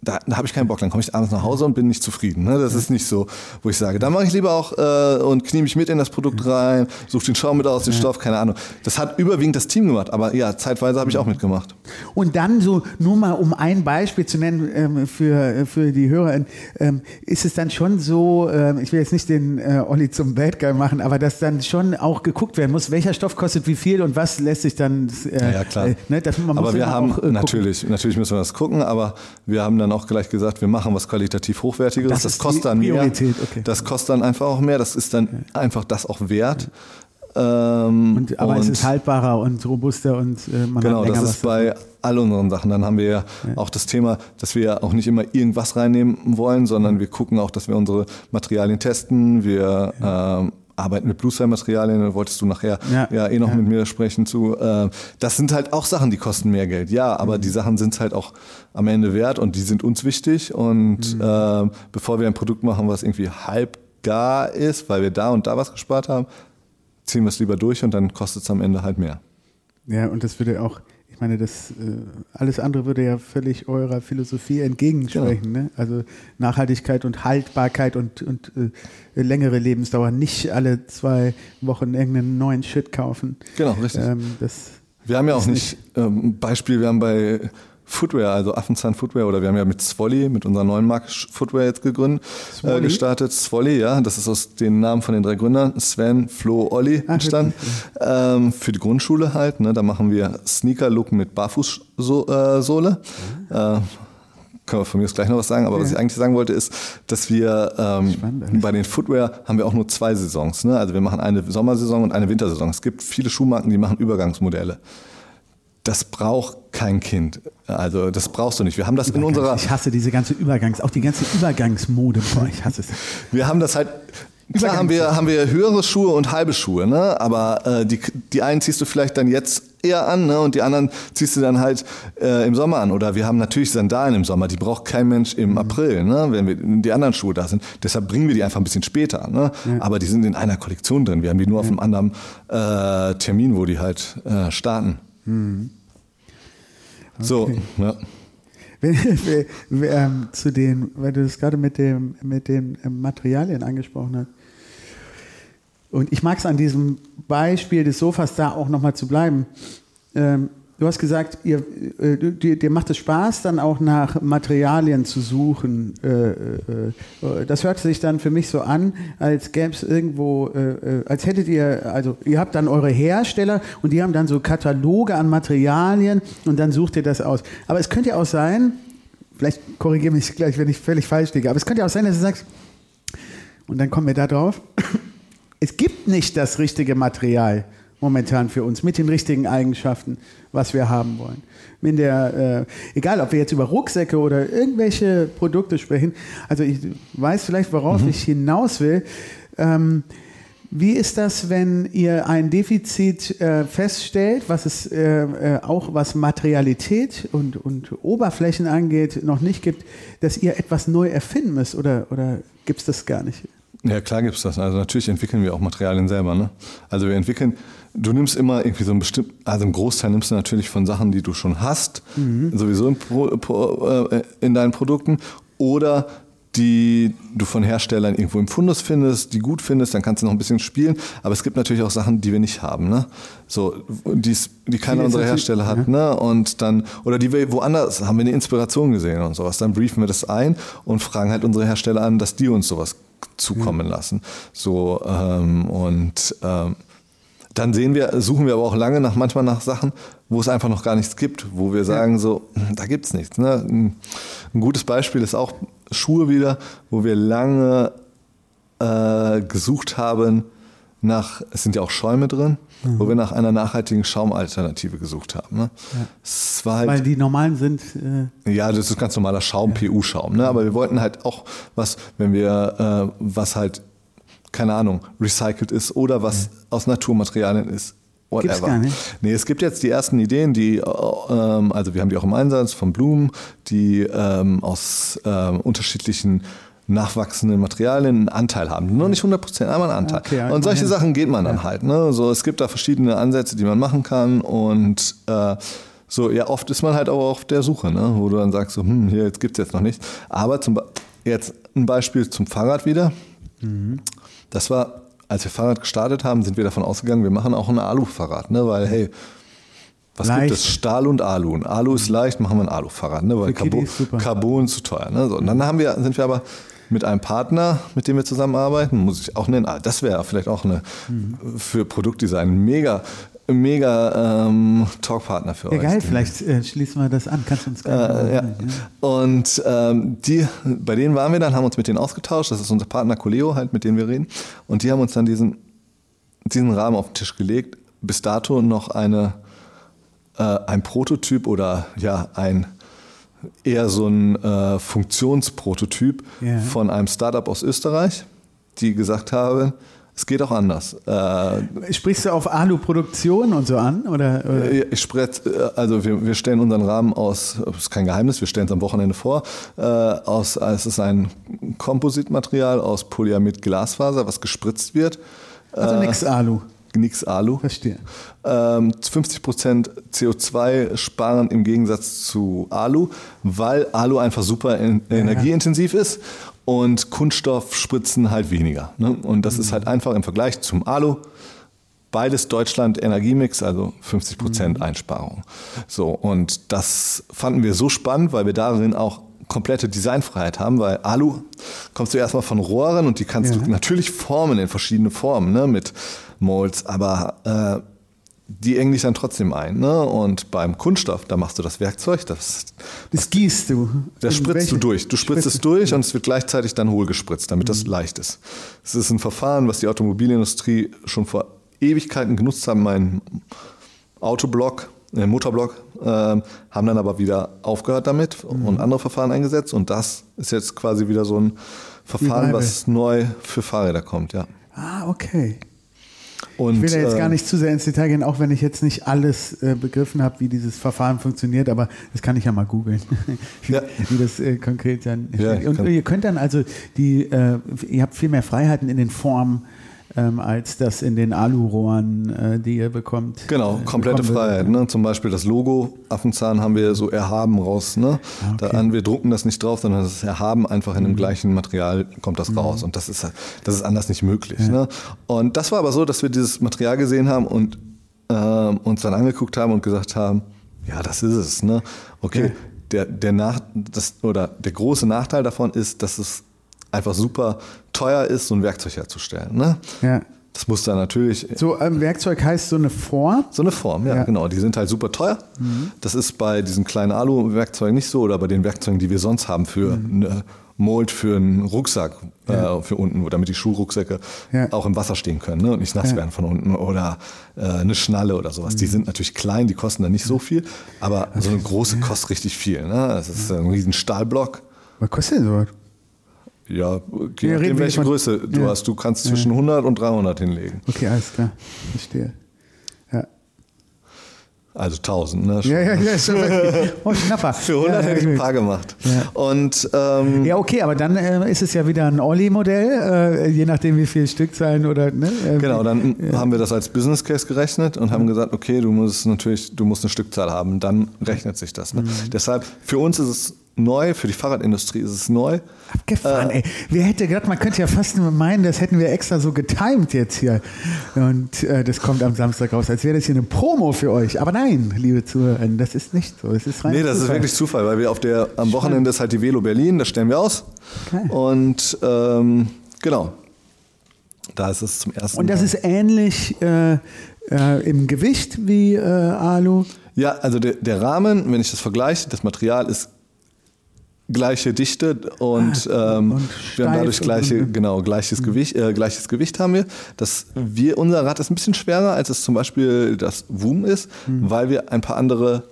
da, da habe ich keinen Bock, dann komme ich abends nach Hause und bin nicht zufrieden. Ne? Das ist nicht so, wo ich sage, da mache ich lieber auch äh, und knie mich mit in das Produkt rein, suche den Schaum mit aus, den Stoff, keine Ahnung. Das hat überwiegend das Team gemacht, aber ja, zeitweise habe ich auch mitgemacht. Und dann so, nur mal um ein Beispiel zu nennen ähm, für, für die Hörer, ähm, ist es dann schon so, ähm, ich will jetzt nicht den äh, Olli zum Bad Guy machen, aber dass dann schon auch geguckt werden muss, welcher Stoff kostet wie viel und was lässt sich dann. Äh, Ja, klar. Äh, ne, das, aber wir haben äh, natürlich, natürlich müssen wir das gucken, aber wir haben dann auch gleich gesagt, wir machen was qualitativ hochwertiges. Das Das, kostet dann mehr. Okay. Das kostet dann einfach auch mehr. Das ist dann einfach das auch wert. Ähm, Und, aber es und- ist haltbarer und robuster und äh, man Genau, hat länger das was ist bei all unseren Sachen. Dann haben wir ja auch das Thema, dass wir ja auch nicht immer irgendwas reinnehmen wollen, sondern wir gucken auch, dass wir unsere Materialien testen. Wir ähm, arbeiten mit Blue Cell Materialien, da wolltest du nachher Ja. ja, eh noch Ja. mit mir sprechen zu. Ähm, das sind halt auch Sachen, die kosten mehr Geld. Ja, aber Mhm. die Sachen sind halt auch am Ende wert und die sind uns wichtig. Und Mhm. ähm, bevor wir ein Produkt machen, was irgendwie halb gar ist, weil wir da und da was gespart haben, ziehen wir es lieber durch und dann kostet es am Ende halt mehr. Ja, und das würde auch, ich meine, das äh, alles andere würde ja völlig eurer Philosophie entgegensprechen. Ne? Also Nachhaltigkeit und Haltbarkeit und, und äh, längere Lebensdauer. Nicht alle zwei Wochen irgendeinen neuen Shit kaufen. Genau, richtig. Ähm, das, Wir haben ja auch Ist nicht, ähm, Beispiel, wir haben bei Footwear, also Affenzahn Footwear, oder wir haben ja mit Swolly, mit unserer neuen Marke Footwear jetzt gegründet, äh, Swolly? gestartet. Swolly, ja, das ist aus den Namen von den drei Gründern, Sven, Flo, Olli, Ach, entstanden. Ähm, für die Grundschule halt, ne, da machen wir Sneaker-Look mit Barfußsohle. Äh, können wir von mir aus gleich noch was sagen, aber was ich eigentlich sagen wollte, ist, dass wir ähm, Spannend bei den Footwear haben wir auch nur zwei Saisons. Ne? Also wir machen eine Sommersaison und eine Wintersaison. Es gibt viele Schuhmarken, die machen Übergangsmodelle. Das braucht kein Kind. Also das brauchst du nicht. Wir haben das in unserer, ich hasse diese ganze Übergangs, auch die ganze Übergangsmode. Boah, ich hasse es. wir haben das halt. Klar haben wir, haben wir höhere Schuhe und halbe Schuhe, ne? aber äh, die, die einen ziehst du vielleicht dann jetzt eher an ne? und die anderen ziehst du dann halt äh, im Sommer an. Oder wir haben natürlich Sandalen im Sommer, die braucht kein Mensch im April, ne? wenn wir, die anderen Schuhe da sind. Deshalb bringen wir die einfach ein bisschen später. Ne? Aber die sind in einer Kollektion drin. Wir haben die nur auf einem anderen äh, Termin, wo die halt äh, starten. So, ja. Wenn, (laughs) wenn, wenn, ähm, zu den, weil du das gerade mit, dem, mit den ähm, Materialien angesprochen hast. Und ich mag es an diesem Beispiel des Sofas da auch nochmal zu bleiben. Ähm, du hast gesagt, ihr, äh, dir, dir macht es Spaß, dann auch nach Materialien zu suchen. Äh, äh, das hört sich dann für mich so an, als gäbe es irgendwo, als hättet ihr, also ihr habt dann eure Hersteller und die haben dann so Kataloge an Materialien und dann sucht ihr das aus. Aber es könnte ja auch sein, vielleicht korrigiere mich gleich, wenn ich völlig falsch liege, aber es könnte ja auch sein, dass du sagst, und dann kommen wir da drauf, (clears throat) es gibt nicht das richtige Material momentan für uns mit den richtigen Eigenschaften, was wir haben wollen. In der, äh, egal, ob wir jetzt über Rucksäcke oder irgendwelche Produkte sprechen, also ich weiß vielleicht, worauf ich hinaus will. Ähm, wie ist das, wenn ihr ein Defizit äh, feststellt, was es äh, äh, auch was Materialität und, und Oberflächen angeht, noch nicht gibt, dass ihr etwas neu erfinden müsst oder, oder gibt es das gar nicht? Ja, klar gibt's das. Also natürlich entwickeln wir auch Materialien selber. Ne? Also wir entwickeln, du nimmst immer irgendwie so ein bestimmt, also einen Großteil nimmst du natürlich von Sachen, die du schon hast, sowieso in, Pro, äh, in deinen Produkten. Oder die du von Herstellern irgendwo im Fundus findest, die gut findest, dann kannst du noch ein bisschen spielen. Aber es gibt natürlich auch Sachen, die wir nicht haben, ne? So, die's, die keiner unserer Hersteller hat, natürlich- ne? Und dann, oder die wir woanders haben wir eine Inspiration gesehen und sowas. Dann briefen wir das ein und fragen halt unsere Hersteller an, dass die uns sowas zukommen lassen. So, ähm, und ähm, dann sehen wir, suchen wir aber auch lange nach manchmal nach Sachen, wo es einfach noch gar nichts gibt, wo wir sagen so, hm, da gibt's nichts. Ne? Ein gutes Beispiel ist auch Schuhe wieder, wo wir lange äh, gesucht haben nach, es sind ja auch Schäume drin, wo wir nach einer nachhaltigen Schaumalternative gesucht haben. Ne? Es war halt, Weil die normalen sind. Äh, ja, das ist ganz normaler Schaum, PU-Schaum. Ne? Aber wir wollten halt auch was, wenn wir, äh, was halt, keine Ahnung, recycelt ist oder was aus Naturmaterialien ist. Whatever. Gibt's gar nicht? Nee, es gibt jetzt die ersten Ideen, die, äh, ähm, also wir haben die auch im Einsatz von Blumen, die ähm, aus ähm, unterschiedlichen nachwachsenden Materialien einen Anteil haben. Nur nicht 100 Prozent, aber einen Anteil. Okay, ja, und solche. Sachen geht man dann halt. Ne? So, es gibt da verschiedene Ansätze, die man machen kann und äh, so, ja, oft ist man halt auch auf der Suche, ne? wo du dann sagst, so, hm, hier, jetzt gibt's jetzt noch nicht. Aber zum, jetzt ein Beispiel zum Fahrrad wieder. Das war, als wir Fahrrad gestartet haben, sind wir davon ausgegangen, wir machen auch ein Alu-Fahrrad, ne? weil, hey, was Leicht. gibt es? Stahl und Alu. Und Alu ist leicht, machen wir ein Alu-Fahrrad, ne? weil Carbon. Carbon zu teuer. Ne? So, und dann haben wir, sind wir aber mit einem Partner, mit dem wir zusammenarbeiten, muss ich auch nennen, ah, das wäre vielleicht auch eine Mhm. für Produktdesign mega, mega ähm, Talkpartner für ja, euch. geil, vielleicht äh, schließen wir das an. Kannst du uns gerne. Äh, ja. Und ähm, die, bei denen waren wir dann, haben uns mit denen ausgetauscht. Das ist unser Partner Coleo, halt, mit denen wir reden. Und die haben uns dann diesen, diesen Rahmen auf den Tisch gelegt. Bis dato noch eine, äh, ein Prototyp oder ja, ein eher so ein äh, Funktionsprototyp Ja. von einem Startup aus Österreich, die gesagt haben, es geht auch anders. Äh, Sprichst du auf Alu-Produktion und so an? Oder, oder? äh, Ich spreche, äh, also wir, wir stellen unseren Rahmen aus, das ist kein Geheimnis, wir stellen es am Wochenende vor, äh, aus, es ist ein Kompositmaterial aus Polyamid Glasfaser, was gespritzt wird. also äh, nix Alu. Nix Alu. Verstehe. Ähm, 50% CO2 sparen im Gegensatz zu Alu, weil Alu einfach super en energieintensiv ist und Kunststoffspritzen halt weniger. Ne? Und das ist halt einfach im Vergleich zum Alu. Beides Deutschland Energiemix, also 50% Einsparung. So, und das fanden wir so spannend, weil wir darin auch komplette Designfreiheit haben, weil Alu kommst du erstmal von Rohren und die kannst Ja. du natürlich formen in verschiedene Formen, ne, mit Molds, aber äh, die engen dich dann trotzdem ein. Ne? Und beim Kunststoff, da machst du das Werkzeug, das, Das gießt du. das spritzt welche- du durch. Du spritzt es durch und es wird gleichzeitig dann hohl gespritzt, damit das leicht ist. Es ist ein Verfahren, was die Automobilindustrie schon vor Ewigkeiten genutzt haben. Mein Autoblock, äh, Motorblock, ähm, haben dann aber wieder aufgehört damit und andere Verfahren eingesetzt. Und das ist jetzt quasi wieder so ein Verfahren, was neu für Fahrräder kommt, ja. Ah, okay. Und, Ich will ja jetzt äh, gar nicht zu sehr ins Detail gehen, auch wenn ich jetzt nicht alles äh, begriffen habe, wie dieses Verfahren funktioniert, aber das kann ich ja mal googeln, (laughs) wie, Ja. wie das äh, konkret dann Ja, (laughs) Und ihr könnt dann also die, äh, ihr habt viel mehr Freiheiten in den Formen, ähm, als das in den Alurohren, äh, die ihr bekommt. Genau, äh, komplette bekommen würdet. Freiheit. Ne? Zum Beispiel das Logo Affenzahn haben wir so erhaben raus. Ne? Ah, okay. Mhm. da wir drucken das nicht drauf, sondern das erhaben einfach in dem gleichen Material kommt das raus. Und das ist, das ist anders nicht möglich. Ne? Und das war aber so, dass wir dieses Material gesehen haben und ähm, uns dann angeguckt haben und gesagt haben, ja, das ist es. Ne? Okay, Ja. der, der, Nach das, oder der große Nachteil davon ist, dass es einfach super teuer ist, so ein Werkzeug herzustellen. Ne? Ja. Das muss dann natürlich So, ähm, Werkzeug heißt so eine Form. so eine Form, ja, Ja. genau. Die sind halt super teuer. Das ist bei diesen kleinen Alu-Werkzeugen nicht so oder bei den Werkzeugen, die wir sonst haben für eine Mold für einen Rucksack Ja. äh, für unten, damit die Schuhrucksäcke Ja. auch im Wasser stehen können ne, und nicht nass Ja. werden von unten oder äh, eine Schnalle oder sowas. Die sind natürlich klein, die kosten dann nicht so viel, aber so eine große kostet richtig viel. Ne? Das ist ein riesen Stahlblock. Was kostet denn sowas? Ja, je Ja, wir welche Größe du Ja. hast. Du kannst zwischen 100 und 300 hinlegen. Okay, alles klar. Verstehe. Ja. Also 1000, ne? Ja, ja, ja, (laughs) schon Oh, Schnapper. Für 100 ja, hätte ich ein paar gemacht. Ja. Und ähm, Ja, okay, aber dann äh, ist es ja wieder ein Olli-Modell, äh, je nachdem, wie viel Stückzahlen oder. Ne, äh, genau, dann haben wir das als Business Case gerechnet und haben gesagt, okay, du musst natürlich, du musst eine Stückzahl haben, dann rechnet sich das. Ne? Mhm. Deshalb, für uns ist es neu, für die Fahrradindustrie ist es neu. Abgefahren, ey. Wer hätte gedacht, man könnte ja fast nur meinen, das hätten wir extra so getimed jetzt hier. Und äh, das kommt am Samstag raus, als wäre das hier eine Promo für euch. Aber nein, liebe Zuhörer, das ist nicht so. Es ist rein Nee, das ist Zufall. wirklich Zufall, weil wir auf der, am Wochenende ist halt die Velo Berlin, das stellen wir aus. Okay. Und ähm, genau, da ist es zum ersten Und das Mal. ist ähnlich äh, äh, im Gewicht wie äh, Alu. Ja, also der, der Rahmen, wenn ich das vergleiche, das Material ist gleiche Dichte und, ähm, und wir haben dadurch gleiche, genau, gleiches Gewicht, äh, gleiches Gewicht haben wir. Das wir, unser Rad ist ein bisschen schwerer, als es zum Beispiel das Woom ist, weil wir ein paar andere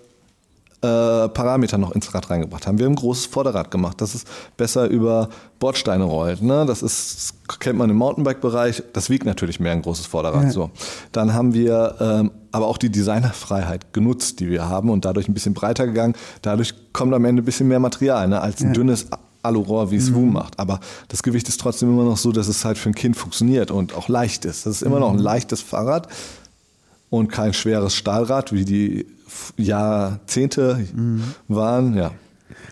äh, Parameter noch ins Rad reingebracht haben. Wir haben ein großes Vorderrad gemacht, dass es besser über Bordsteine rollt. Ne? Das ist, das kennt man im Mountainbike-Bereich. Das wiegt natürlich mehr ein großes Vorderrad. Ja. So. Dann haben wir ähm, aber auch die Designerfreiheit genutzt, die wir haben und dadurch ein bisschen breiter gegangen. Dadurch kommt am Ende ein bisschen mehr Material ne? als ein Ja. dünnes Alurohr, wie es Mhm. Woom macht. Aber das Gewicht ist trotzdem immer noch so, dass es halt für ein Kind funktioniert und auch leicht ist. Das ist immer Mhm. noch ein leichtes Fahrrad und kein schweres Stahlrad, wie die Jahrzehnte Mhm. waren. Ja.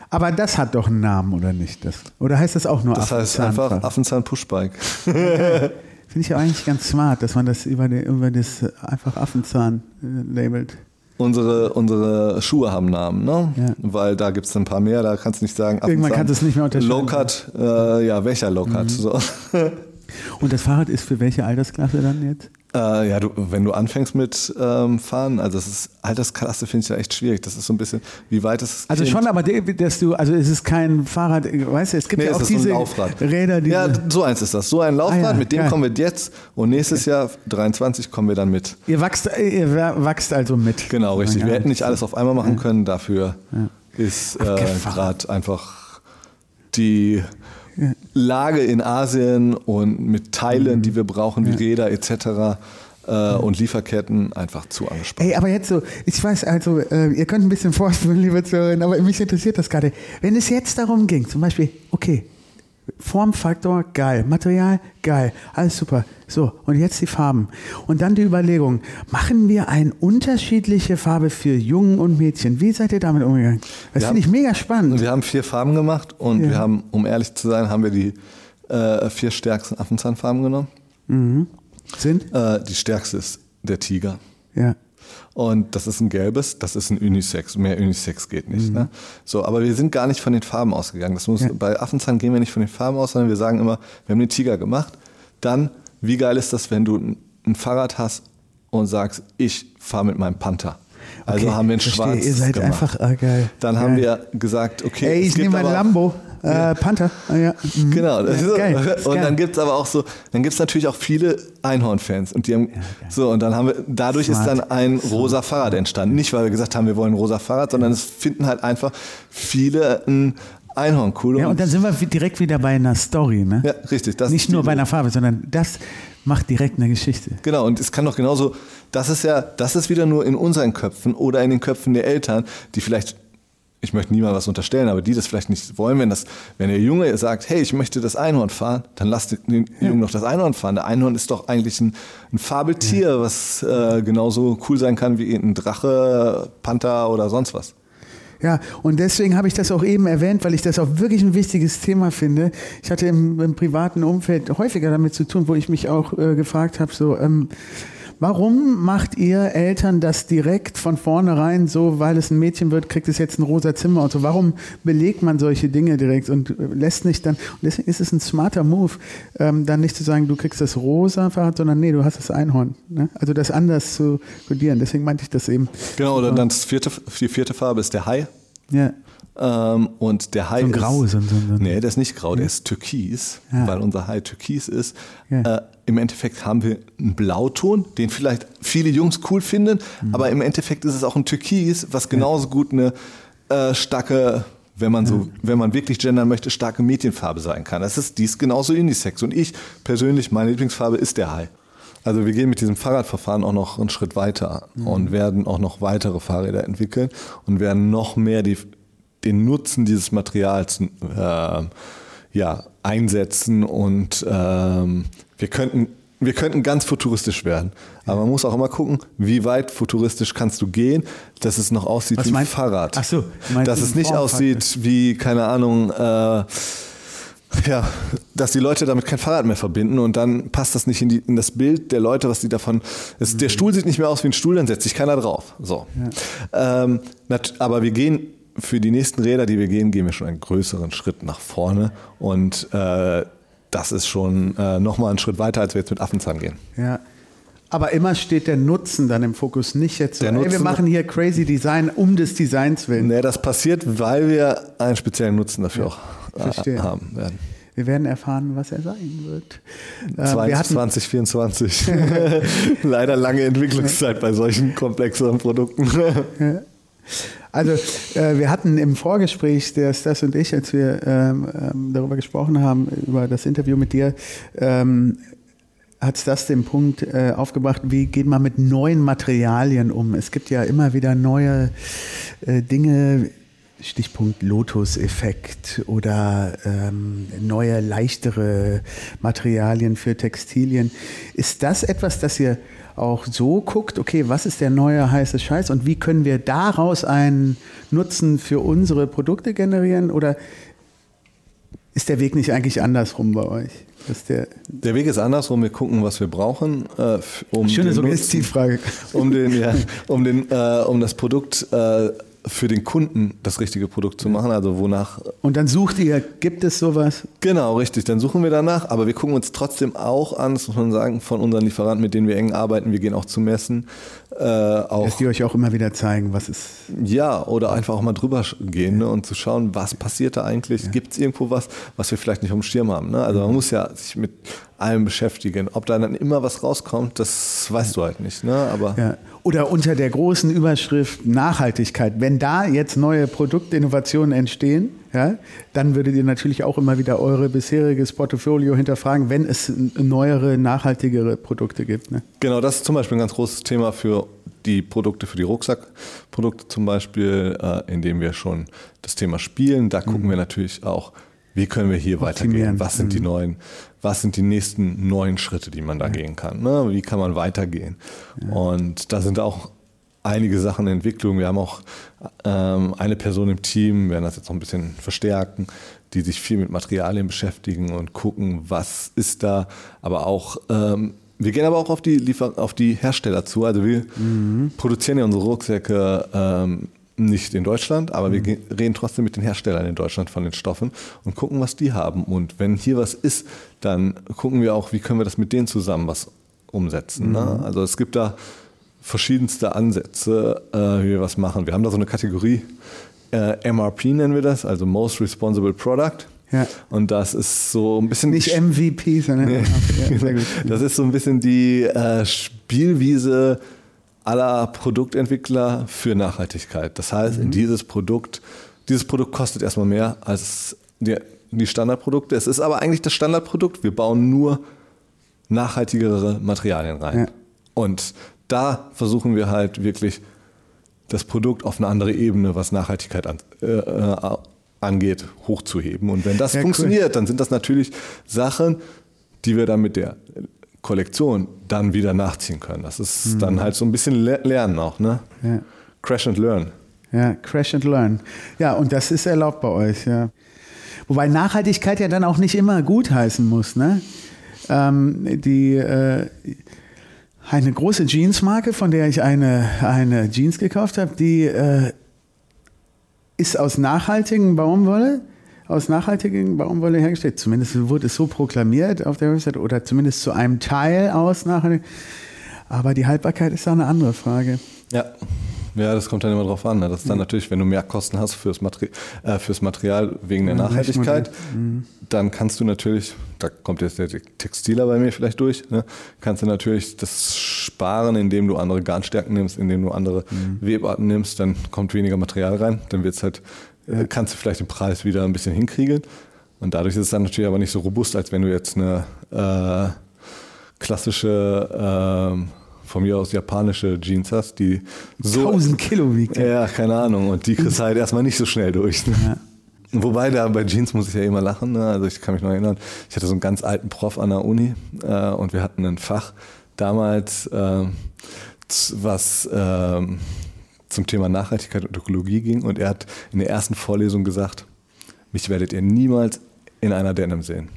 Aber das hat doch einen Namen, oder nicht? Das, oder heißt das auch nur Das heißt einfach Affenzahnfahrt? Affenzahn Pushbike. (laughs) Finde ich ja eigentlich ganz smart, dass man das über, die, über das einfach Affenzahn äh, labelt. Unsere, unsere Schuhe haben Namen, ne? Ja. Weil da gibt es ein paar mehr, da kannst du nicht sagen. Irgendwann Affenzahn. kannst du es nicht mehr unterscheiden. Mhm. Low Cut, äh, ja, welcher Low Cut? So. Und das Fahrrad ist für welche Altersklasse dann jetzt? Äh, ja, du, wenn du anfängst mit ähm, Fahren, also es ist Altersklasse finde ich ja echt schwierig. Das ist so ein bisschen, wie weit ist es? Also schon, aber dass du, also es ist kein Fahrrad, weißt du, es gibt Nee, ja auch diese. Räder, die. Ja, so eins ist das. So ein Laufrad, Ah ja, mit dem geil. kommen wir jetzt und nächstes Jahr, 23, kommen wir dann mit. ihr wachst, ihr wachst also mit. Genau, richtig. Wir hätten nicht alles auf einmal machen können. Dafür Ja. ist äh, gerade einfach die Lage in Asien und mit Teilen, die wir brauchen, wie Räder etc. Äh, und Lieferketten einfach zu angespannt. Ey, aber jetzt so, ich weiß also, äh, ihr könnt ein bisschen (laughs) vorspulen, liebe Zuhörer, aber mich interessiert das gerade. Wenn es jetzt darum ging, zum Beispiel, okay, Formfaktor, geil, Material, geil, alles super. So, und jetzt die Farben. Und dann die Überlegung, machen wir eine unterschiedliche Farbe für Jungen und Mädchen? Wie seid ihr damit umgegangen? Das finde ich mega spannend. Wir haben vier Farben gemacht und Ja. wir haben, um ehrlich zu sein, haben wir die äh, vier stärksten Affenzahnfarben genommen. Sind? Äh, die stärkste ist der Tiger. Ja. Und das ist ein gelbes, das ist ein Unisex. Mehr Unisex geht Mhm. nicht. Ne? So, aber wir sind gar nicht von den Farben ausgegangen. Das muss, Ja. Bei Affenzahn gehen wir nicht von den Farben aus, sondern wir sagen immer, wir haben den Tiger gemacht. Dann, wie geil ist das, wenn du ein, ein Fahrrad hast und sagst, ich fahre mit meinem Panther. Also Okay, haben wir ein verstehe. schwarzes Ihr seid gemacht. einfach, ah, geil. Dann geil. haben wir gesagt, okay, Ey, ich nehme mein Lambo, äh, Panther. Ah, ja. Mhm. Genau, das Ja, ist, geil, und geil. dann gibt's aber auch so, dann gibt's natürlich auch viele Einhorn-Fans und die haben, so und dann haben wir, dadurch Smart. ist dann ein rosa Fahrrad entstanden. Nicht, weil wir gesagt haben, wir wollen ein rosa Fahrrad, sondern es finden halt einfach viele ein Einhorn cool. Ja, und dann sind wir direkt wieder bei einer Story, ne? ja, richtig. Das Nicht nur bei einer Farbe, sondern das macht direkt eine Geschichte. Genau, und es kann doch genauso, das ist ja, das ist wieder nur in unseren Köpfen oder in den Köpfen der Eltern, die vielleicht, ich möchte niemandem was unterstellen, aber die das vielleicht nicht wollen, wenn das, wenn der Junge sagt, hey, ich möchte das Einhorn fahren, dann lass den Jungen doch das Einhorn fahren. Der Einhorn ist doch eigentlich ein, ein Fabeltier, was äh, genauso cool sein kann wie ein Drache, Panther oder sonst was. Ja, und deswegen habe ich das auch eben erwähnt, weil ich das auch wirklich ein wichtiges Thema finde. Ich hatte im, im privaten Umfeld häufiger damit zu tun, wo ich mich auch äh, gefragt habe, so, ähm, warum macht ihr Eltern das direkt von vornherein so, weil es ein Mädchen wird, kriegt es jetzt ein rosa Zimmer und so? Warum belegt man solche Dinge direkt und äh, lässt nicht dann, und deswegen ist es ein smarter Move, ähm, dann nicht zu sagen, du kriegst das rosa Fahrrad, sondern nee, du hast das Einhorn. Ne? Also das anders zu kodieren. Deswegen meinte ich das eben. Genau, oder dann das vierte, die vierte Farbe ist der Hai. Ja. Ähm, und der Hai So ein ist, Grau, so ein- so so ein- Nee, der ist nicht grau, der ist türkis, Ja. weil unser Hai türkis ist. Ja. Äh, Im Endeffekt haben wir einen Blauton, den vielleicht viele Jungs cool finden, Mhm. aber im Endeffekt ist es auch ein türkis, was genauso gut eine äh, starke, wenn man so, wenn man wirklich gendern möchte, starke Mädchenfarbe sein kann. Das ist dies genauso Unisex. Und ich persönlich, meine Lieblingsfarbe ist der Hai. Also wir gehen mit diesem Fahrradverfahren auch noch einen Schritt weiter Mhm. und werden auch noch weitere Fahrräder entwickeln und werden noch mehr die, den Nutzen dieses Materials äh, ja, einsetzen und ähm, wir könnten wir könnten ganz futuristisch werden. Aber man muss auch immer gucken, wie weit futuristisch kannst du gehen, dass es noch aussieht Was wie ein Fahrrad. Ach so, dass es nicht aussieht wie, keine Ahnung, äh, ja, dass die Leute damit kein Fahrrad mehr verbinden und dann passt das nicht in, die, in das Bild der Leute, was die davon. Es, Der Stuhl sieht nicht mehr aus wie ein Stuhl, dann setzt sich keiner drauf. So. Ähm, nat- aber wir gehen für die nächsten Räder, die wir gehen, gehen wir schon einen größeren Schritt nach vorne und äh, das ist schon äh, nochmal einen Schritt weiter, als wir jetzt mit Affenzahn gehen. Ja. Aber immer steht der Nutzen dann im Fokus, nicht jetzt so, Der ey, wir machen hier crazy Design um des Designs willen. Nee, das passiert, weil wir einen speziellen Nutzen dafür auch äh, verstehe. haben werden. Wir werden erfahren, was er sein wird. Äh, 20, wir hatten, 2024. (laughs) (laughs) Leider lange Entwicklungszeit bei solchen komplexeren Produkten. Also äh, wir hatten im Vorgespräch, der Stas und ich, als wir ähm, ähm, darüber gesprochen haben, über das Interview mit dir, ähm, hat Stas den Punkt äh, aufgebracht, wie geht man mit neuen Materialien um? Es gibt ja immer wieder neue äh, Dinge, Stichpunkt Lotus-Effekt oder ähm, neue, leichtere Materialien für Textilien. Ist das etwas, das ihr auch so guckt, okay, was ist der neue heiße Scheiß und wie können wir daraus einen Nutzen für unsere Produkte generieren? Oder ist der Weg nicht eigentlich andersrum bei euch? Der Der Weg ist andersrum. Wir gucken, was wir brauchen, äh, um Schöne den Suggestivfrage. Um den, ja, um den, äh, um das Produkt äh, für den Kunden das richtige Produkt zu machen. Also wonach Und dann sucht ihr, gibt es sowas? Genau, richtig. Dann suchen wir danach, aber wir gucken uns trotzdem auch an, das muss man sagen, von unseren Lieferanten, mit denen wir eng arbeiten. Wir gehen auch zu Messen, äh, auch Dass die euch auch immer wieder zeigen, was ist. ja oder einfach auch mal drüber gehen ne, und zu schauen, was passiert da eigentlich? Gibt es irgendwo was, was wir vielleicht nicht auf dem Schirm haben? Ne? Also man muss ja sich mit allem beschäftigen. Ob da dann immer was rauskommt, das weißt du halt nicht. Ne? Aber Ja. Oder unter der großen Überschrift Nachhaltigkeit. Wenn da jetzt neue Produktinnovationen entstehen, ja, dann würdet ihr natürlich auch immer wieder eure bisheriges Portfolio hinterfragen, wenn es neuere, nachhaltigere Produkte gibt. Ne? Genau, das ist zum Beispiel ein ganz großes Thema für die Produkte, für die Rucksackprodukte zum Beispiel, äh, indem wir schon das Thema spielen. Da gucken wir natürlich auch, wie können wir hier weitergehen? Was sind die neuen, was sind die nächsten neuen Schritte, die man da gehen kann? Ne? Wie kann man weitergehen? Und da sind auch einige Sachen in Entwicklung. Wir haben auch ähm, eine Person im Team, wir werden das jetzt noch ein bisschen verstärken, die sich viel mit Materialien beschäftigen und gucken, was ist da, aber auch ähm, wir gehen aber auch auf die, Liefer auf die Hersteller zu. Also wir produzieren ja unsere Rucksäcke ähm, nicht in Deutschland, aber wir ge- reden trotzdem mit den Herstellern in Deutschland von den Stoffen und gucken, was die haben. Und wenn hier was ist, dann gucken wir auch, wie können wir das mit denen zusammen was umsetzen. Ne? Also es gibt da verschiedenste Ansätze, äh, wie wir was machen. Wir haben da so eine Kategorie, äh, MRP nennen wir das, also Most Responsible Product. Ja. Und das ist so ein bisschen Nicht MVP, sondern ja, sehr gut. (laughs) das ist so ein bisschen die äh, Spielwiese aller Produktentwickler für Nachhaltigkeit. Das heißt, Mhm. dieses Produkt, dieses Produkt kostet erstmal mehr als die, die Standardprodukte. Es ist aber eigentlich das Standardprodukt. Wir bauen nur nachhaltigere Materialien rein. Ja. Und da versuchen wir halt wirklich das Produkt auf eine andere Ebene, was Nachhaltigkeit an, äh, äh, angeht, hochzuheben. Und wenn das Ja, cool. funktioniert, dann sind das natürlich Sachen, die wir dann mit der Kollektion dann wieder nachziehen können. Das ist dann halt so ein bisschen le Lernen auch, ne? Mhm. Ja. Crash and Learn. Ja, crash and learn. Ja, und das ist erlaubt bei euch, ja. Wobei Nachhaltigkeit ja dann auch nicht immer gut heißen muss, ne? Ähm, die, äh, eine große Jeansmarke, von der ich eine, eine Jeans gekauft habe, die äh, ist aus nachhaltigen Baumwolle, aus nachhaltigen Baumwolle hergestellt. Zumindest wurde es so proklamiert auf der Website oder zumindest zu einem Teil aus nachhaltig. Aber die Haltbarkeit ist auch eine andere Frage. Ja. Ja, das kommt dann immer drauf an. Ne? Das ist dann natürlich, wenn du mehr Kosten hast fürs, Materi äh, fürs Material wegen der Ja, Nachhaltigkeit, Rechenmodell. dann kannst du natürlich, da kommt jetzt der Textiler bei mir vielleicht durch, ne? kannst du natürlich das sparen, indem du andere Garnstärken nimmst, indem du andere Webarten nimmst, dann kommt weniger Material rein, dann wird's halt, äh, kannst du vielleicht den Preis wieder ein bisschen hinkriegen. Und dadurch ist es dann natürlich aber nicht so robust, als wenn du jetzt eine äh, klassische, ähm, von mir aus japanische Jeans hast, die so 1000 Kilo wiegt. ja, keine Ahnung. Und die kriegst du halt erstmal nicht so schnell durch. Ne? Ja. Wobei da bei Jeans muss ich ja immer lachen. Ne? Also ich kann mich noch erinnern, ich hatte so einen ganz alten Prof an der Uni äh, und wir hatten ein Fach damals, äh, was äh, zum Thema Nachhaltigkeit und Ökologie ging und er hat in der ersten Vorlesung gesagt, mich werdet ihr niemals in einer Denim sehen.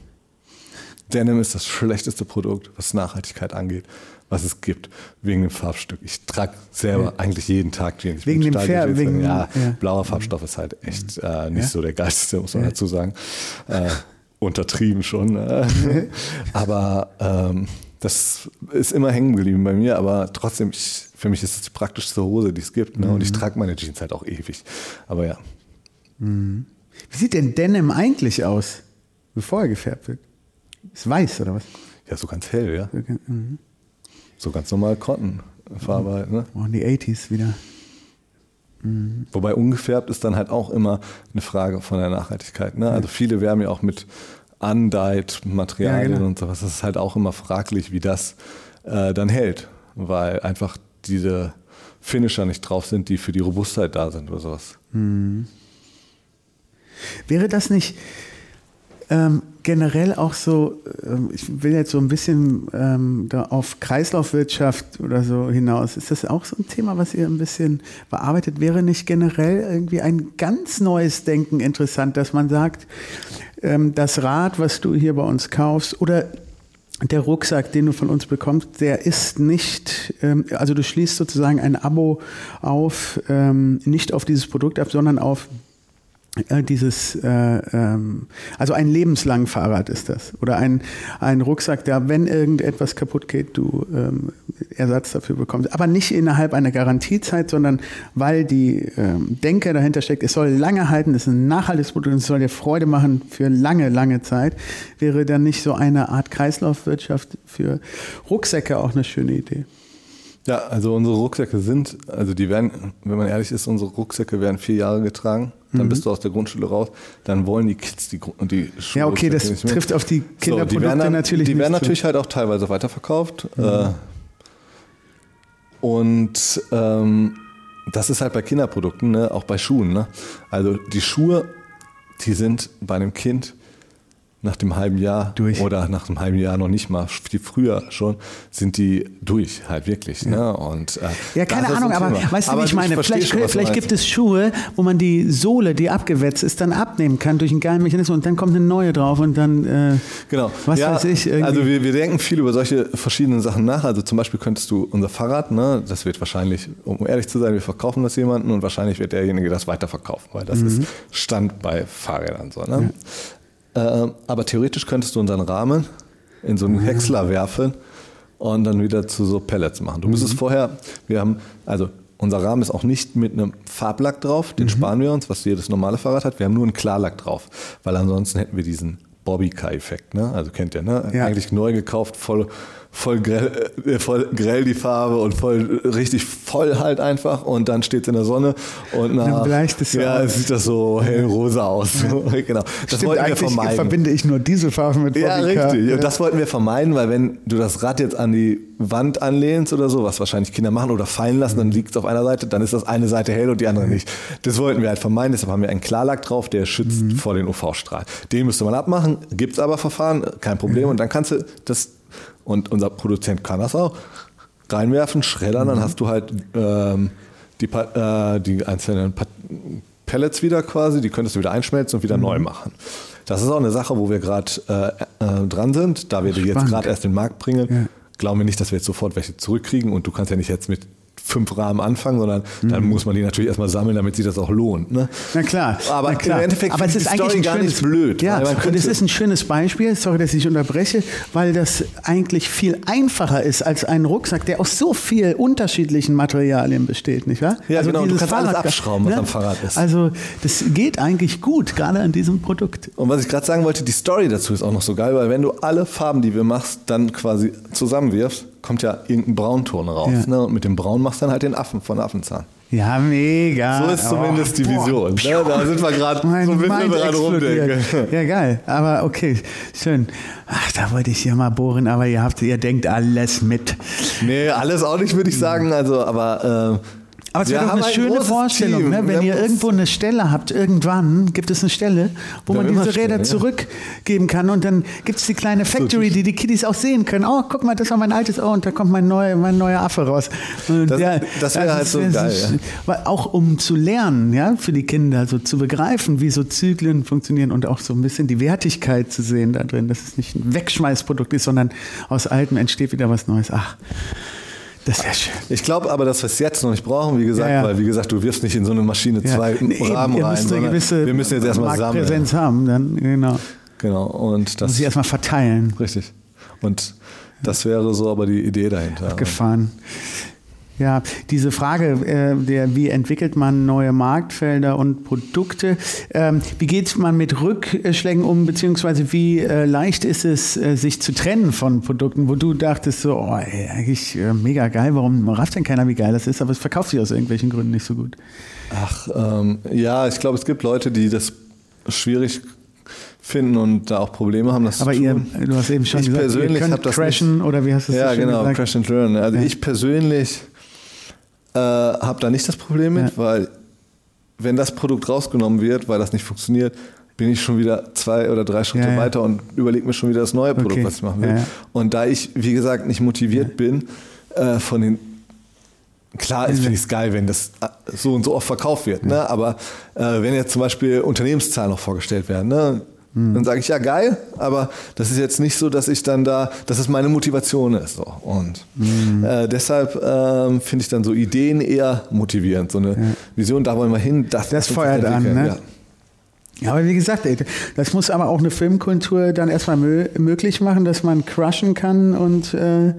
Denim ist das schlechteste Produkt, was Nachhaltigkeit angeht, was es gibt, wegen dem Farbstück. Ich trage selber ja. eigentlich jeden Tag Jeans. Wegen dem Pferd, wegen ja, ja, blauer Farbstoff ist halt echt äh, nicht so der geilste, muss man dazu sagen. (laughs) Äh, untertrieben schon. Äh. (laughs) aber ähm, das ist immer hängen geblieben bei mir, aber trotzdem, ich, für mich ist es die praktischste Hose, die es gibt. Ne? Mhm. Und ich mhm. trage meine Jeans halt auch ewig. Aber ja. Mhm. Wie sieht denn Denim eigentlich aus, bevor er gefärbt wird? Ist weiß oder was? Ja, so ganz hell, ja. Okay. Mhm. So ganz normal mhm. halt, ne? Oh, die 80s wieder. Mhm. Wobei ungefärbt ist dann halt auch immer eine Frage von der Nachhaltigkeit. Ne? Also viele werben ja auch mit undyed Materialien ja, genau. und sowas. Das ist halt auch immer fraglich, wie das äh, dann hält, weil einfach diese Finisher nicht drauf sind, die für die Robustheit da sind oder sowas. Mhm. Wäre das nicht ähm, generell auch so, ähm, ich will jetzt so ein bisschen ähm, da auf Kreislaufwirtschaft oder so hinaus. Ist das auch so ein Thema, was ihr ein bisschen bearbeitet? Wäre nicht generell irgendwie ein ganz neues Denken interessant, dass man sagt, ähm, das Rad, was du hier bei uns kaufst, oder der Rucksack, den du von uns bekommst, der ist nicht, ähm, also du schließt sozusagen ein Abo auf, ähm, nicht auf dieses Produkt ab, sondern auf äh, dieses, äh, ähm, also ein lebenslang Fahrrad ist das. Oder ein, ein Rucksack, der, wenn irgendetwas kaputt geht, du ähm, Ersatz dafür bekommst. Aber nicht innerhalb einer Garantiezeit, sondern weil die ähm, Denke dahinter steckt, es soll lange halten, es ist ein nachhaltiges Produkt, es soll dir Freude machen für lange, lange Zeit, wäre dann nicht so eine Art Kreislaufwirtschaft für Rucksäcke auch eine schöne Idee. Ja, also unsere Rucksäcke sind, also die werden, wenn man ehrlich ist, unsere Rucksäcke werden vier Jahre getragen. Dann mhm. bist du aus der Grundschule raus. Dann wollen die Kids die, die Schule. Ja, okay, das trifft auf die Kinderprodukte so, die werden dann, natürlich Die werden natürlich halt auch teilweise weiterverkauft. Mhm. Äh, und ähm, das ist halt bei Kinderprodukten, ne? auch bei Schuhen. Ne? Also die Schuhe, die sind bei einem Kind nach dem halben Jahr durch. oder nach einem halben Jahr noch nicht mal, viel früher schon, sind die durch, halt wirklich. Ja, ne? Und, äh, ja keine Ahnung, aber weißt du, wie ich meine? Vielleicht, schon, vielleicht gibt es Schuhe, wo man die Sohle, die abgewetzt ist, dann abnehmen kann durch einen geilen Mechanismus und dann kommt eine neue drauf und dann, äh, genau. was ja, weiß ich. Irgendwie. Also wir, wir denken viel über solche verschiedenen Sachen nach. Also zum Beispiel könntest du unser Fahrrad, ne, das wird wahrscheinlich, um ehrlich zu sein, wir verkaufen das jemanden und wahrscheinlich wird derjenige das weiterverkaufen, weil das mhm. ist Stand bei Fahrrädern so. Ne? Ja. Äh, aber theoretisch könntest du unseren Rahmen in so einen mhm. Häcksler werfen und dann wieder zu so Pellets machen. Du müsstest mhm. vorher, wir haben, also unser Rahmen ist auch nicht mit einem Farblack drauf, den mhm. sparen wir uns, was jedes normale Fahrrad hat. Wir haben nur einen Klarlack drauf, weil ansonsten hätten wir diesen Bobby-Car-Effekt. Ne? Also kennt ihr, ne? Ja. Eigentlich neu gekauft, voll voll grell, äh, voll grell die Farbe und voll richtig voll halt einfach und dann steht es in der Sonne und nach, es ja, sieht das so hellrosa aus. Ja. (laughs) genau. Das Stimmt, wollten wir vermeiden. verbinde ich nur diese Farben mit Ja, richtig. Ja. Und das wollten wir vermeiden, weil wenn du das Rad jetzt an die Wand anlehnst oder so, was wahrscheinlich Kinder machen oder fallen lassen, dann liegt es auf einer Seite, dann ist das eine Seite hell und die andere nicht. Das wollten wir halt vermeiden, deshalb haben wir einen Klarlack drauf, der schützt mhm. vor den UV-Strahlen. Den müsste man abmachen, gibt es aber Verfahren, kein Problem. Und dann kannst du das und unser Produzent kann das auch. Reinwerfen, schreddern, mhm. dann hast du halt ähm, die, äh, die einzelnen Pellets wieder quasi, die könntest du wieder einschmelzen und wieder mhm. neu machen. Das ist auch eine Sache, wo wir gerade äh, äh, dran sind, da wir die jetzt gerade erst in den Markt bringen. Ja. Glauben wir nicht, dass wir jetzt sofort welche zurückkriegen und du kannst ja nicht jetzt mit fünf Rahmen anfangen, sondern mhm. dann muss man die natürlich erstmal sammeln, damit sich das auch lohnt. Ne? Na klar. Aber na klar. im Endeffekt Aber es ist eigentlich ein gar schönes, nicht blöd. Ja, und es ist ein schönes Beispiel, sorry, dass ich unterbreche, weil das eigentlich viel einfacher ist als ein Rucksack, der aus so vielen unterschiedlichen Materialien besteht, nicht wahr? Ja, also genau, du kannst Fahrrad, alles abschrauben, was ne? am Fahrrad ist. Also das geht eigentlich gut, gerade an diesem Produkt. Und was ich gerade sagen wollte, die Story dazu ist auch noch so geil, weil wenn du alle Farben, die wir machst, dann quasi zusammenwirfst, kommt ja irgendein Braunton raus. Ja. Ne? Und mit dem Braun machst du dann halt den Affen von Affenzahn. Ja, mega. So ist zumindest oh, die Vision. Ne? Da sind wir gerade so ein bisschen dran rumdenken. Ja, geil. Aber okay, schön. Ach, da wollte ich hier mal bohren, aber ihr habt, ihr denkt alles mit. Nee, alles auch nicht, würde ich sagen. Also, aber äh, Aber es wäre doch eine ein schöne großes Vorstellung, Team. ne? Wenn ihr irgendwo eine Stelle habt, irgendwann gibt es eine Stelle, wo man diese Räder ja. zurückgeben kann und dann gibt es die kleine Factory, die die Kiddies auch sehen können. Oh, guck mal, das war mein altes, oh, und da kommt mein, neu, mein neuer Affe raus. Und Das- das wäre halt so geil, ja. weil Auch um zu lernen, ja, für die Kinder, so zu begreifen, wie so Zyklen funktionieren und auch so ein bisschen die Wertigkeit zu sehen da drin, dass es nicht ein Wegschmeißprodukt ist, sondern aus Altem entsteht wieder was Neues. Ach, das wäre schön. Ich glaube aber, dass wir es jetzt noch nicht brauchen, wie gesagt, Ja, ja. weil wie gesagt, du wirfst nicht in so eine Maschine zwei Nee, eben, Rahmen ihr rein, wir müssen jetzt erstmal sammeln. Marktpräsenz haben, dann genau. Genau, und das Muss ich erstmal verteilen. richtig. Und das wäre so aber die Idee dahinter. Gefahren. Ja, diese Frage, äh, der, wie entwickelt man neue Marktfelder und Produkte? Ähm, wie geht man mit Rückschlägen um, beziehungsweise wie äh, leicht ist es, äh, sich zu trennen von Produkten, wo du dachtest, so, oh, ey, eigentlich äh, mega geil, warum rafft denn keiner, wie geil das ist, aber es verkauft sich aus irgendwelchen Gründen nicht so gut. Ach, ähm, ja, ich glaube, es gibt Leute, die das schwierig finden und da auch Probleme haben, das Aber ihr, du hast eben schon Ich gesagt, ihr persönlich könnt hab das crashen nicht. oder wie hast du es Ja, so genau, gesagt? Crash and Learn. Also Ja. ich persönlich äh, habe da nicht das Problem mit, Ja. weil wenn das Produkt rausgenommen wird, weil das nicht funktioniert, bin ich schon wieder zwei oder drei Schritte Ja, ja. weiter und überlege mir schon wieder das neue Produkt, Okay. was ich machen will. Und da ich, wie gesagt, nicht motiviert bin äh, von den Klar ist, finde ich es geil, wenn das äh, so und so oft verkauft wird, ne? aber äh, wenn jetzt zum Beispiel Unternehmenszahlen noch vorgestellt werden, ne? Hm. dann sage ich ja geil, aber das ist jetzt nicht so, dass ich dann da, dass es meine Motivation ist. So. Und Hm. äh, deshalb ähm, finde ich dann so Ideen eher motivierend, so eine Vision, da wollen wir hin. Das, Das feuert an, ne? Ja. Ja, aber wie gesagt, ey, das muss aber auch eine Filmkultur dann erstmal mö möglich machen, dass man crushen kann und äh,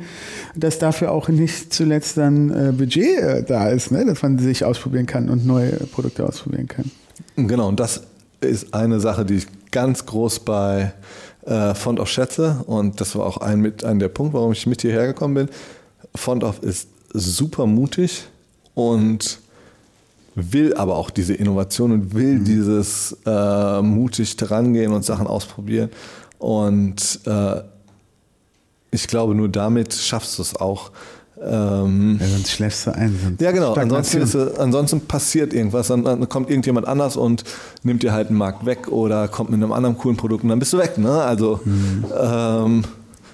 dass dafür auch nicht zuletzt dann äh, Budget äh, da ist, ne? dass man sich ausprobieren kann und neue Produkte ausprobieren kann. Genau, und das ist eine Sache, die ich ganz groß bei äh, Font of schätze. Und das war auch ein, mit, ein der Punkt, warum ich mit hierher gekommen bin. Font of ist super mutig und will aber auch diese Innovation und will dieses äh, mutig herangehen und Sachen ausprobieren. Und äh, ich glaube, nur damit schaffst du es auch. Ähm, Ja, sonst schläfst du ein. sonst ja, genau. Ansonsten, ist, äh, ansonsten passiert irgendwas. Dann, dann kommt irgendjemand anders und nimmt dir halt einen Markt weg oder kommt mit einem anderen coolen Produkt und dann bist du weg. Ne? Also ähm,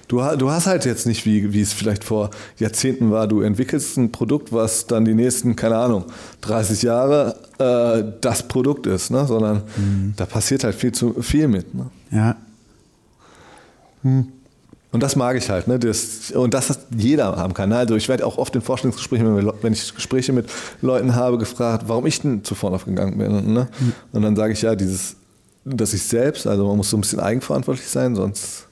du, du hast halt jetzt nicht, wie, wie es vielleicht vor Jahrzehnten war, du entwickelst ein Produkt, was dann die nächsten, keine Ahnung, 30 Jahre äh, das Produkt ist, ne? sondern da passiert halt viel zu viel mit. Ne? Ja. Und das mag ich halt, ne? Das, und das das jeder haben kann. Ne? Also ich werde auch oft in Vorstellungsgesprächen, wenn, ich Gespräche mit Leuten habe, gefragt, warum ich denn zu vorne aufgegangen bin. Ne? Und dann sage ich ja, dieses, dass ich selbst, also man muss so ein bisschen eigenverantwortlich sein, sonst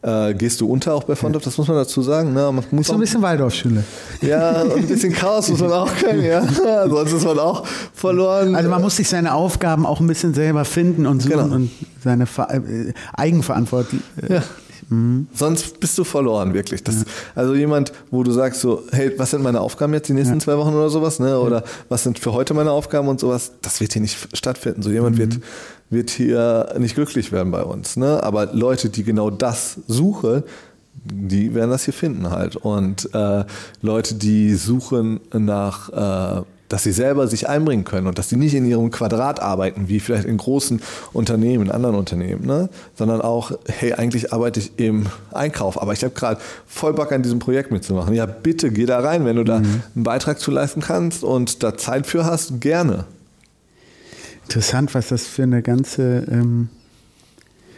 äh, gehst du unter auch bei Fondorf, das muss man dazu sagen. Ne? Man muss So ein bisschen Waldorfschule. ja, und ein bisschen Chaos muss man auch können, ja. (laughs) Sonst ist man auch verloren. Also man muss sich seine Aufgaben auch ein bisschen selber finden und suchen Genau. und seine Ver äh, Eigenverantwortung. Äh, Ja. Sonst bist du verloren, wirklich. Das, Also jemand, wo du sagst so, hey, was sind meine Aufgaben jetzt die nächsten zwei Wochen oder sowas, ne? Oder was sind für heute meine Aufgaben und sowas, das wird hier nicht stattfinden. So jemand wird, wird hier nicht glücklich werden bei uns. Ne? Aber Leute, die genau das suchen, die werden das hier finden halt. Und äh, Leute, die suchen nach, äh, dass sie selber sich einbringen können und dass sie nicht in ihrem Quadrat arbeiten, wie vielleicht in großen Unternehmen, in anderen Unternehmen, ne? sondern auch, hey, eigentlich arbeite ich im Einkauf, aber ich habe gerade voll Bock an diesem Projekt mitzumachen. Ja, bitte geh da rein, wenn du da einen Beitrag zu leisten kannst und da Zeit für hast, gerne. Interessant, was das für eine ganze, ähm,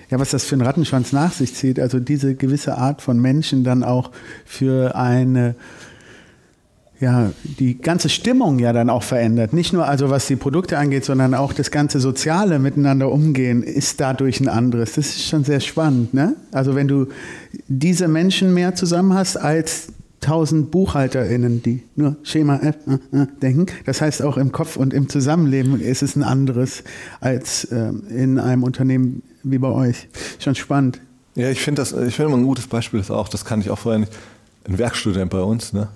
ja, was das für einen Rattenschwanz nach sich zieht. Also diese gewisse Art von Menschen dann auch für eine, ja, die ganze Stimmung ja dann auch verändert. Nicht nur also was die Produkte angeht, sondern auch das ganze soziale Miteinander umgehen ist dadurch ein anderes. Das ist schon sehr spannend, ne? Also wenn du diese Menschen mehr zusammen hast als tausend BuchhalterInnen, die nur Schema F äh, äh, denken. Das heißt, auch im Kopf und im Zusammenleben ist es ein anderes als ähm, in einem Unternehmen wie bei euch. Schon spannend. Ja, ich finde das, ich finde ein gutes Beispiel ist auch, das kann ich auch vorher nicht. Ein Werkstudent bei uns, ne,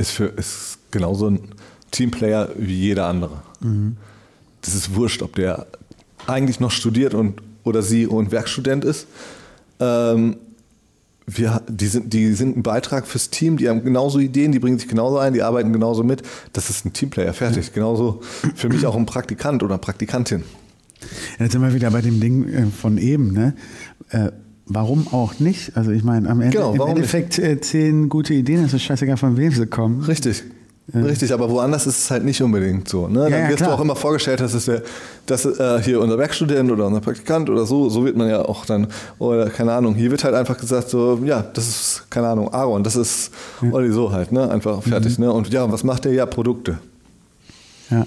ist für ist genauso ein Teamplayer wie jeder andere. Das ist wurscht, ob der eigentlich noch studiert und oder sie und Werkstudent ist. Ähm, wir, die, sind, die sind ein Beitrag fürs Team, die haben genauso Ideen, die bringen sich genauso ein, die arbeiten genauso mit. Das ist ein Teamplayer, fertig. Genauso für mich auch ein Praktikant oder Praktikantin. Jetzt sind wir wieder bei dem Ding äh, von eben, ne? Äh, warum auch nicht? Also ich meine, am Ende Genau, im Endeffekt äh, zehn gute Ideen, es ist scheißegal, von wem sie kommen. Richtig. Richtig, aber woanders ist es halt nicht unbedingt so. Ne? Dann Ja, ja, wirst klar. du auch immer vorgestellt, das ist der, das äh, hier unser Werkstudent oder unser Praktikant oder so, so wird man ja auch dann, oder keine Ahnung, hier wird halt einfach gesagt, so, ja, das ist, keine Ahnung, Aaron, das ist Olli so halt, ne? Einfach fertig, Mhm. ne? Und ja, was macht der? Ja, Produkte. Ja.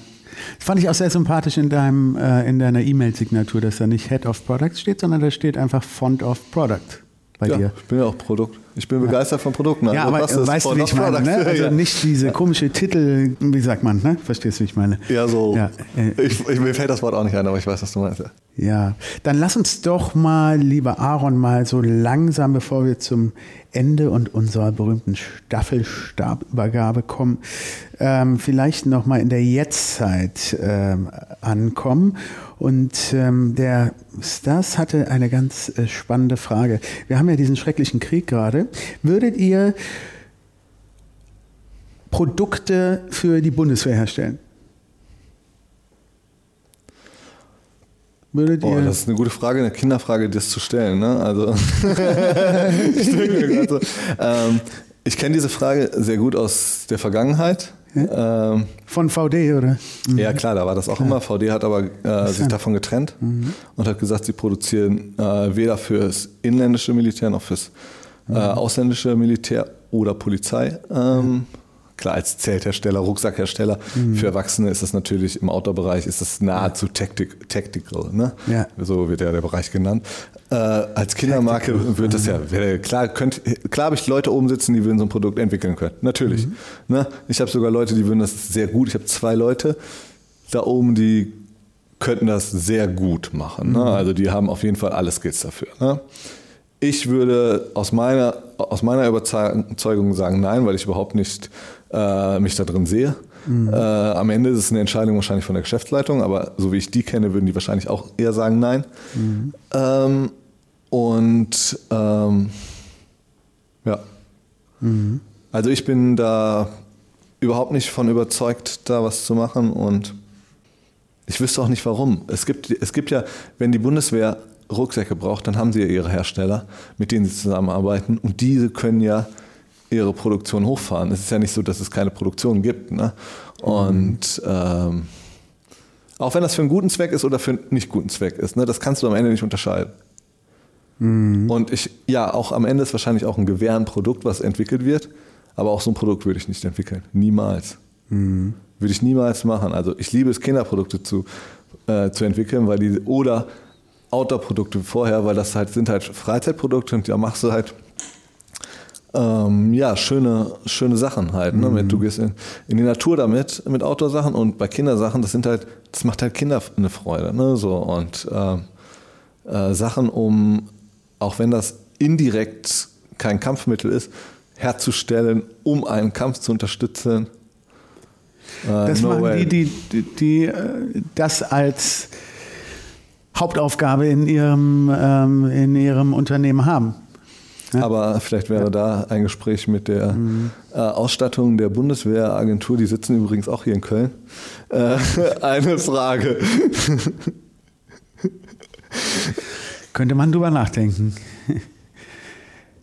Das fand ich auch sehr sympathisch in, deinem, äh, in deiner E-Mail-Signatur, dass da nicht Head of Product steht, sondern da steht einfach Font of Product bei Ja, dir. ich bin ja auch Produkt. Ich bin begeistert von Produkten. Ja, Also aber das weißt du, wie ich meine? Ne? Also Ja. nicht diese komische Titel, wie sagt man, ne? Verstehst du, wie ich meine? Ja, so. Ja, äh, ich, ich, mir fällt das Wort auch nicht ein, aber ich weiß, was du meinst. Ja. Ja, dann lass uns doch mal, lieber Aaron, mal so langsam, bevor wir zum Ende und unserer berühmten Staffelstabübergabe kommen, ähm, vielleicht noch mal in der Jetztzeit ähm, ankommen. Und ähm, der Stas hatte eine ganz äh, spannende Frage. Wir haben ja diesen schrecklichen Krieg gerade. Würdet ihr Produkte für die Bundeswehr herstellen? Würdet Boah, ihr das ist eine gute Frage, eine Kinderfrage, das zu stellen. Ne? Also, (laughs) ich denke mir gerade so. Ähm, ich kenne diese Frage sehr gut aus der Vergangenheit. Ähm, von VD oder? Ja, klar, da war das auch immer. VD hat aber äh, sich davon getrennt und hat gesagt, sie produzieren äh, weder fürs inländische Militär noch fürs äh, ausländische Militär oder Polizei. Ähm, Klar, als Zelthersteller, Rucksackhersteller, für Erwachsene ist das natürlich im Outdoor-Bereich ist das nahezu tactic, tactical, ne? Ja. So wird ja der Bereich genannt. Äh, als Kindermarke wird das ja, wäre klar, könnt, klar habe ich Leute oben sitzen, die würden so ein Produkt entwickeln können. Natürlich. Ne? Ich habe sogar Leute, die würden das sehr gut. Ich habe zwei Leute da oben, die könnten das sehr gut machen. Ne? Also die haben auf jeden Fall alle Skills dafür. Ne? Ich würde aus meiner, aus meiner Überzeugung sagen nein, weil ich überhaupt nicht äh, mich da drin sehe. Äh, am Ende ist es eine Entscheidung wahrscheinlich von der Geschäftsleitung, aber so wie ich die kenne, würden die wahrscheinlich auch eher sagen nein. Ähm, und ähm, ja. Also ich bin da überhaupt nicht von überzeugt, da was zu machen und ich wüsste auch nicht warum. Es gibt, es gibt ja, wenn die Bundeswehr Rucksäcke braucht, dann haben sie ja ihre Hersteller, mit denen sie zusammenarbeiten und diese können ja ihre Produktion hochfahren. Es ist ja nicht so, dass es keine Produktion gibt. Ne? Und ähm, auch wenn das für einen guten Zweck ist oder für einen nicht guten Zweck ist, ne, das kannst du am Ende nicht unterscheiden. Und ich, ja, auch am Ende ist wahrscheinlich auch ein Gewehr ein Produkt, was entwickelt wird, aber auch so ein Produkt würde ich nicht entwickeln. Niemals. Würde ich niemals machen. Also ich liebe es, Kinderprodukte zu, äh, zu entwickeln, weil die, oder Outdoor-Produkte vorher, weil das halt sind halt Freizeitprodukte und da machst du halt ähm, ja, schöne, schöne Sachen halt. Ne? Mit, du gehst in, in die Natur damit, mit Outdoor-Sachen und bei Kindersachen, das sind halt, das macht halt Kinder eine Freude. Ne? So, und ähm, äh, Sachen, um, auch wenn das indirekt kein Kampfmittel ist, herzustellen, um einen Kampf zu unterstützen. Äh, Das no machen way. die, die, die, die äh, das als Hauptaufgabe in ihrem, ähm, in ihrem Unternehmen haben. Aber vielleicht wäre da ein Gespräch mit der äh, Ausstattung der Bundeswehragentur, die sitzen übrigens auch hier in Köln, äh, (laughs) eine Frage. Könnte man drüber nachdenken. (laughs)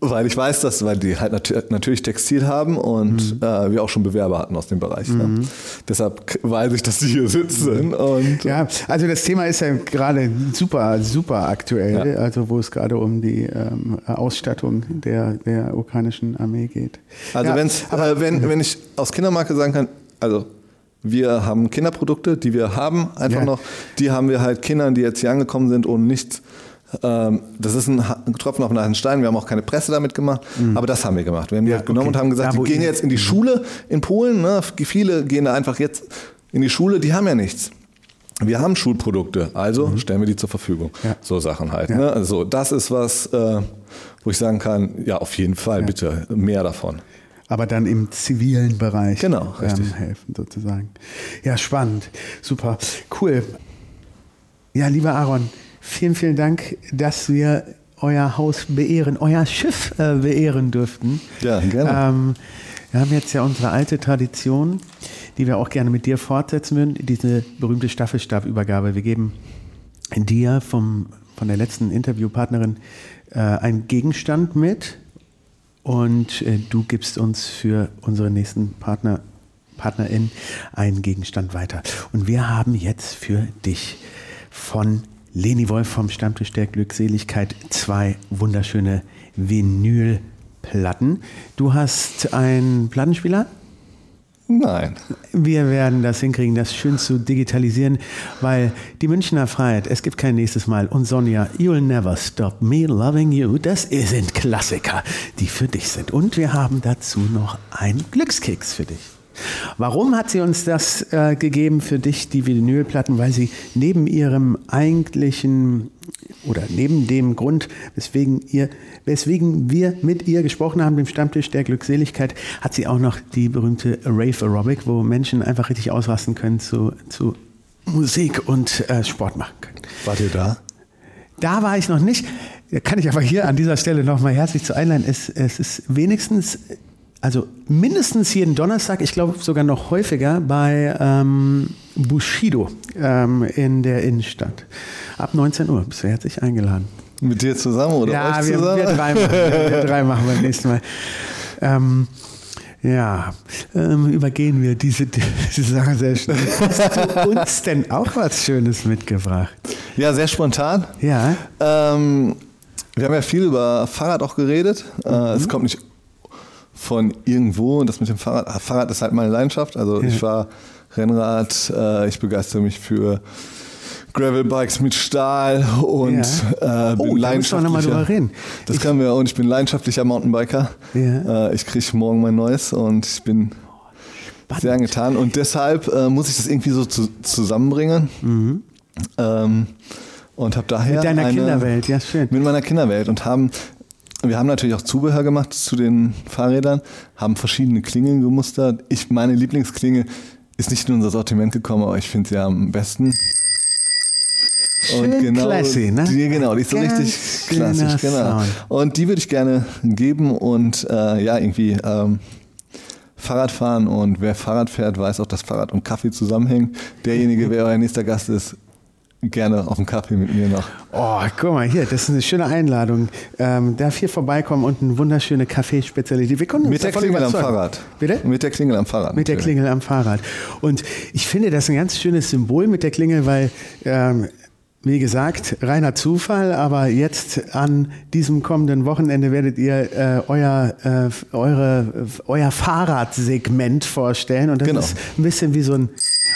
Weil ich weiß, dass, weil die halt nat natürlich Textil haben und äh, wir auch schon Bewerber hatten aus dem Bereich. Ne? Deshalb k- weiß ich, dass die hier sitzen. Und, Ja, also das Thema ist ja gerade super, super aktuell, also wo es gerade um die ähm, Ausstattung der, der ukrainischen Armee geht. Also ja, wenn's, äh, wenn, wenn ich aus Kindermarke sagen kann, also wir haben Kinderprodukte, die wir haben, einfach Ja. noch, die haben wir halt Kindern, die jetzt hier angekommen sind und nichts. Ähm, das ist ein, Tropfen auf einen heißen Stein. Wir haben auch keine Presse damit gemacht, aber das haben wir gemacht. Wir haben die Mhm. Ja, halt genommen okay. und haben gesagt, wo die gehen jetzt in die Schule in Polen. Ne? Viele gehen da einfach jetzt in die Schule, die haben ja nichts. Wir haben Schulprodukte, also stellen wir die zur Verfügung. Mhm. Ja. So Sachen halt. Ja. Ne? Also das ist was, äh, wo ich sagen kann, ja, auf jeden Fall, bitte, mehr davon. aber dann im zivilen Bereich Genau, richtig. helfen sozusagen. Ja, spannend. Super. Cool. Ja, lieber Aaron, vielen, vielen Dank, dass wir euer Haus beehren, euer Schiff äh, beehren dürften. Ja, gerne. Ähm, wir haben jetzt ja unsere alte Tradition, die wir auch gerne mit dir fortsetzen würden, diese berühmte Staffelstabübergabe. Wir geben dir vom, von der letzten Interviewpartnerin äh, einen Gegenstand mit und äh, du gibst uns für unsere nächsten Partner, Partnerin einen Gegenstand weiter. Und wir haben jetzt für dich von Leni Wolf vom Stammtisch der Glückseligkeit zwei wunderschöne Vinylplatten. Du hast einen Plattenspieler? Nein. Wir werden das hinkriegen, das schön zu digitalisieren, weil die Münchner Freiheit, es gibt kein nächstes Mal und Sonja, You'll Never Stop Me Loving You, das sind Klassiker, die für dich sind. Und wir haben dazu noch einen Glückskeks für dich. Warum hat sie uns das äh, gegeben für dich, die Vinylplatten? Weil sie neben ihrem eigentlichen oder neben dem Grund, weswegen, ihr, weswegen wir mit ihr gesprochen haben, dem Stammtisch der Glückseligkeit, hat sie auch noch die berühmte Rave Aerobic, wo Menschen einfach richtig ausrasten können zu, zu Musik und äh, Sport machen können. Wart ihr da? Da war ich noch nicht. Kann ich aber hier an dieser Stelle nochmal herzlich zu einladen. Es, es ist wenigstens also mindestens jeden Donnerstag, ich glaube sogar noch häufiger, bei ähm, Bushido ähm, in der Innenstadt. Ab 19 Uhr bist du herzlich eingeladen. Mit dir zusammen oder ja, euch wir, zusammen? wir drei machen, wir, wir (laughs) drei machen beim nächsten Mal. Ähm, ja, ähm, übergehen wir diese, diese Sache sehr schnell. Hast du uns denn auch was Schönes mitgebracht? Ja, sehr spontan. Ja. Ähm, wir haben ja viel über Fahrrad auch geredet. Äh, es kommt nicht von irgendwo. Und das mit dem Fahrrad, ah, Fahrrad ist halt meine Leidenschaft. Also ich fahre Rennrad, äh, ich begeistere mich für Gravelbikes mit Stahl und Ja. äh, bin Oh, leidenschaftlicher. drüber reden. Das können wir und ich bin leidenschaftlicher Mountainbiker. Ja. Äh, ich kriege morgen mein neues und ich bin sehr angetan und deshalb äh, muss ich das irgendwie so zu, zusammenbringen. Ähm, und habe daher Mhm. Mit deiner eine, Kinderwelt, ja, schön. Mit meiner Kinderwelt und haben wir haben natürlich auch Zubehör gemacht zu den Fahrrädern, haben verschiedene Klingeln gemustert. Ich meine Lieblingsklinge ist nicht in unser Sortiment gekommen, aber ich finde sie am besten. Schön classy, ne? Die, genau, die ist so richtig klassisch, genau. Und die würde ich gerne geben und äh, ja, irgendwie ähm, Fahrrad fahren und wer Fahrrad fährt, weiß auch, dass Fahrrad und Kaffee zusammenhängen. Derjenige, wer euer nächster Gast ist, gerne auf einen Kaffee mit mir noch. Oh, guck mal hier, das ist eine schöne Einladung. Ähm, darf hier vorbeikommen und eine wunderschöne Kaffeespezialität. Wir uns Mit der Klingel am überzeugen. Fahrrad. Bitte? Mit der Klingel am Fahrrad. Mit der. Klingel am Fahrrad. Und ich finde das ein ganz schönes Symbol mit der Klingel, weil, ähm, wie gesagt, reiner Zufall, aber jetzt an diesem kommenden Wochenende werdet ihr äh, euer, äh, eure, euer Fahrradsegment vorstellen. Und das Genau. ist ein bisschen wie so ein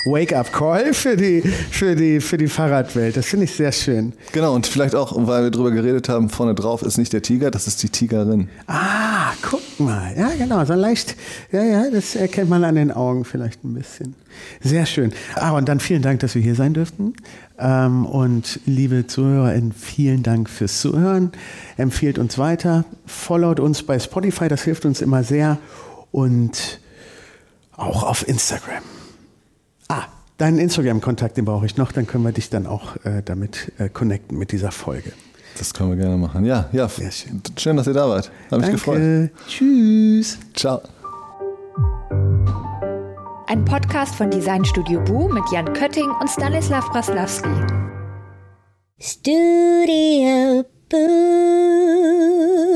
Wake-up-Call für die, für, die, für die Fahrradwelt. Das finde ich sehr schön. Genau, und vielleicht auch, weil wir drüber geredet haben, vorne drauf ist nicht der Tiger, das ist die Tigerin. Ah, guck mal. Ja, genau. So leicht. Ja, ja, das erkennt man an den Augen vielleicht ein bisschen. Sehr schön. Ah, und dann vielen Dank, dass wir hier sein dürften. Ähm, und liebe ZuhörerInnen, vielen Dank fürs Zuhören. Empfehlt uns weiter. Followt uns bei Spotify, das hilft uns immer sehr. Und auch auf Instagram. Deinen Instagram-Kontakt, den brauche ich noch. Dann können wir dich dann auch äh, damit äh, connecten mit dieser Folge. Das können wir gerne machen. Ja, ja. Sehr schön. Schön, dass ihr da wart. Hat mich gefreut. Danke. Tschüss. Ciao. Ein Podcast von Designstudio Bu mit Jan Kötting und Stanislav Braslawski. Studio Boo.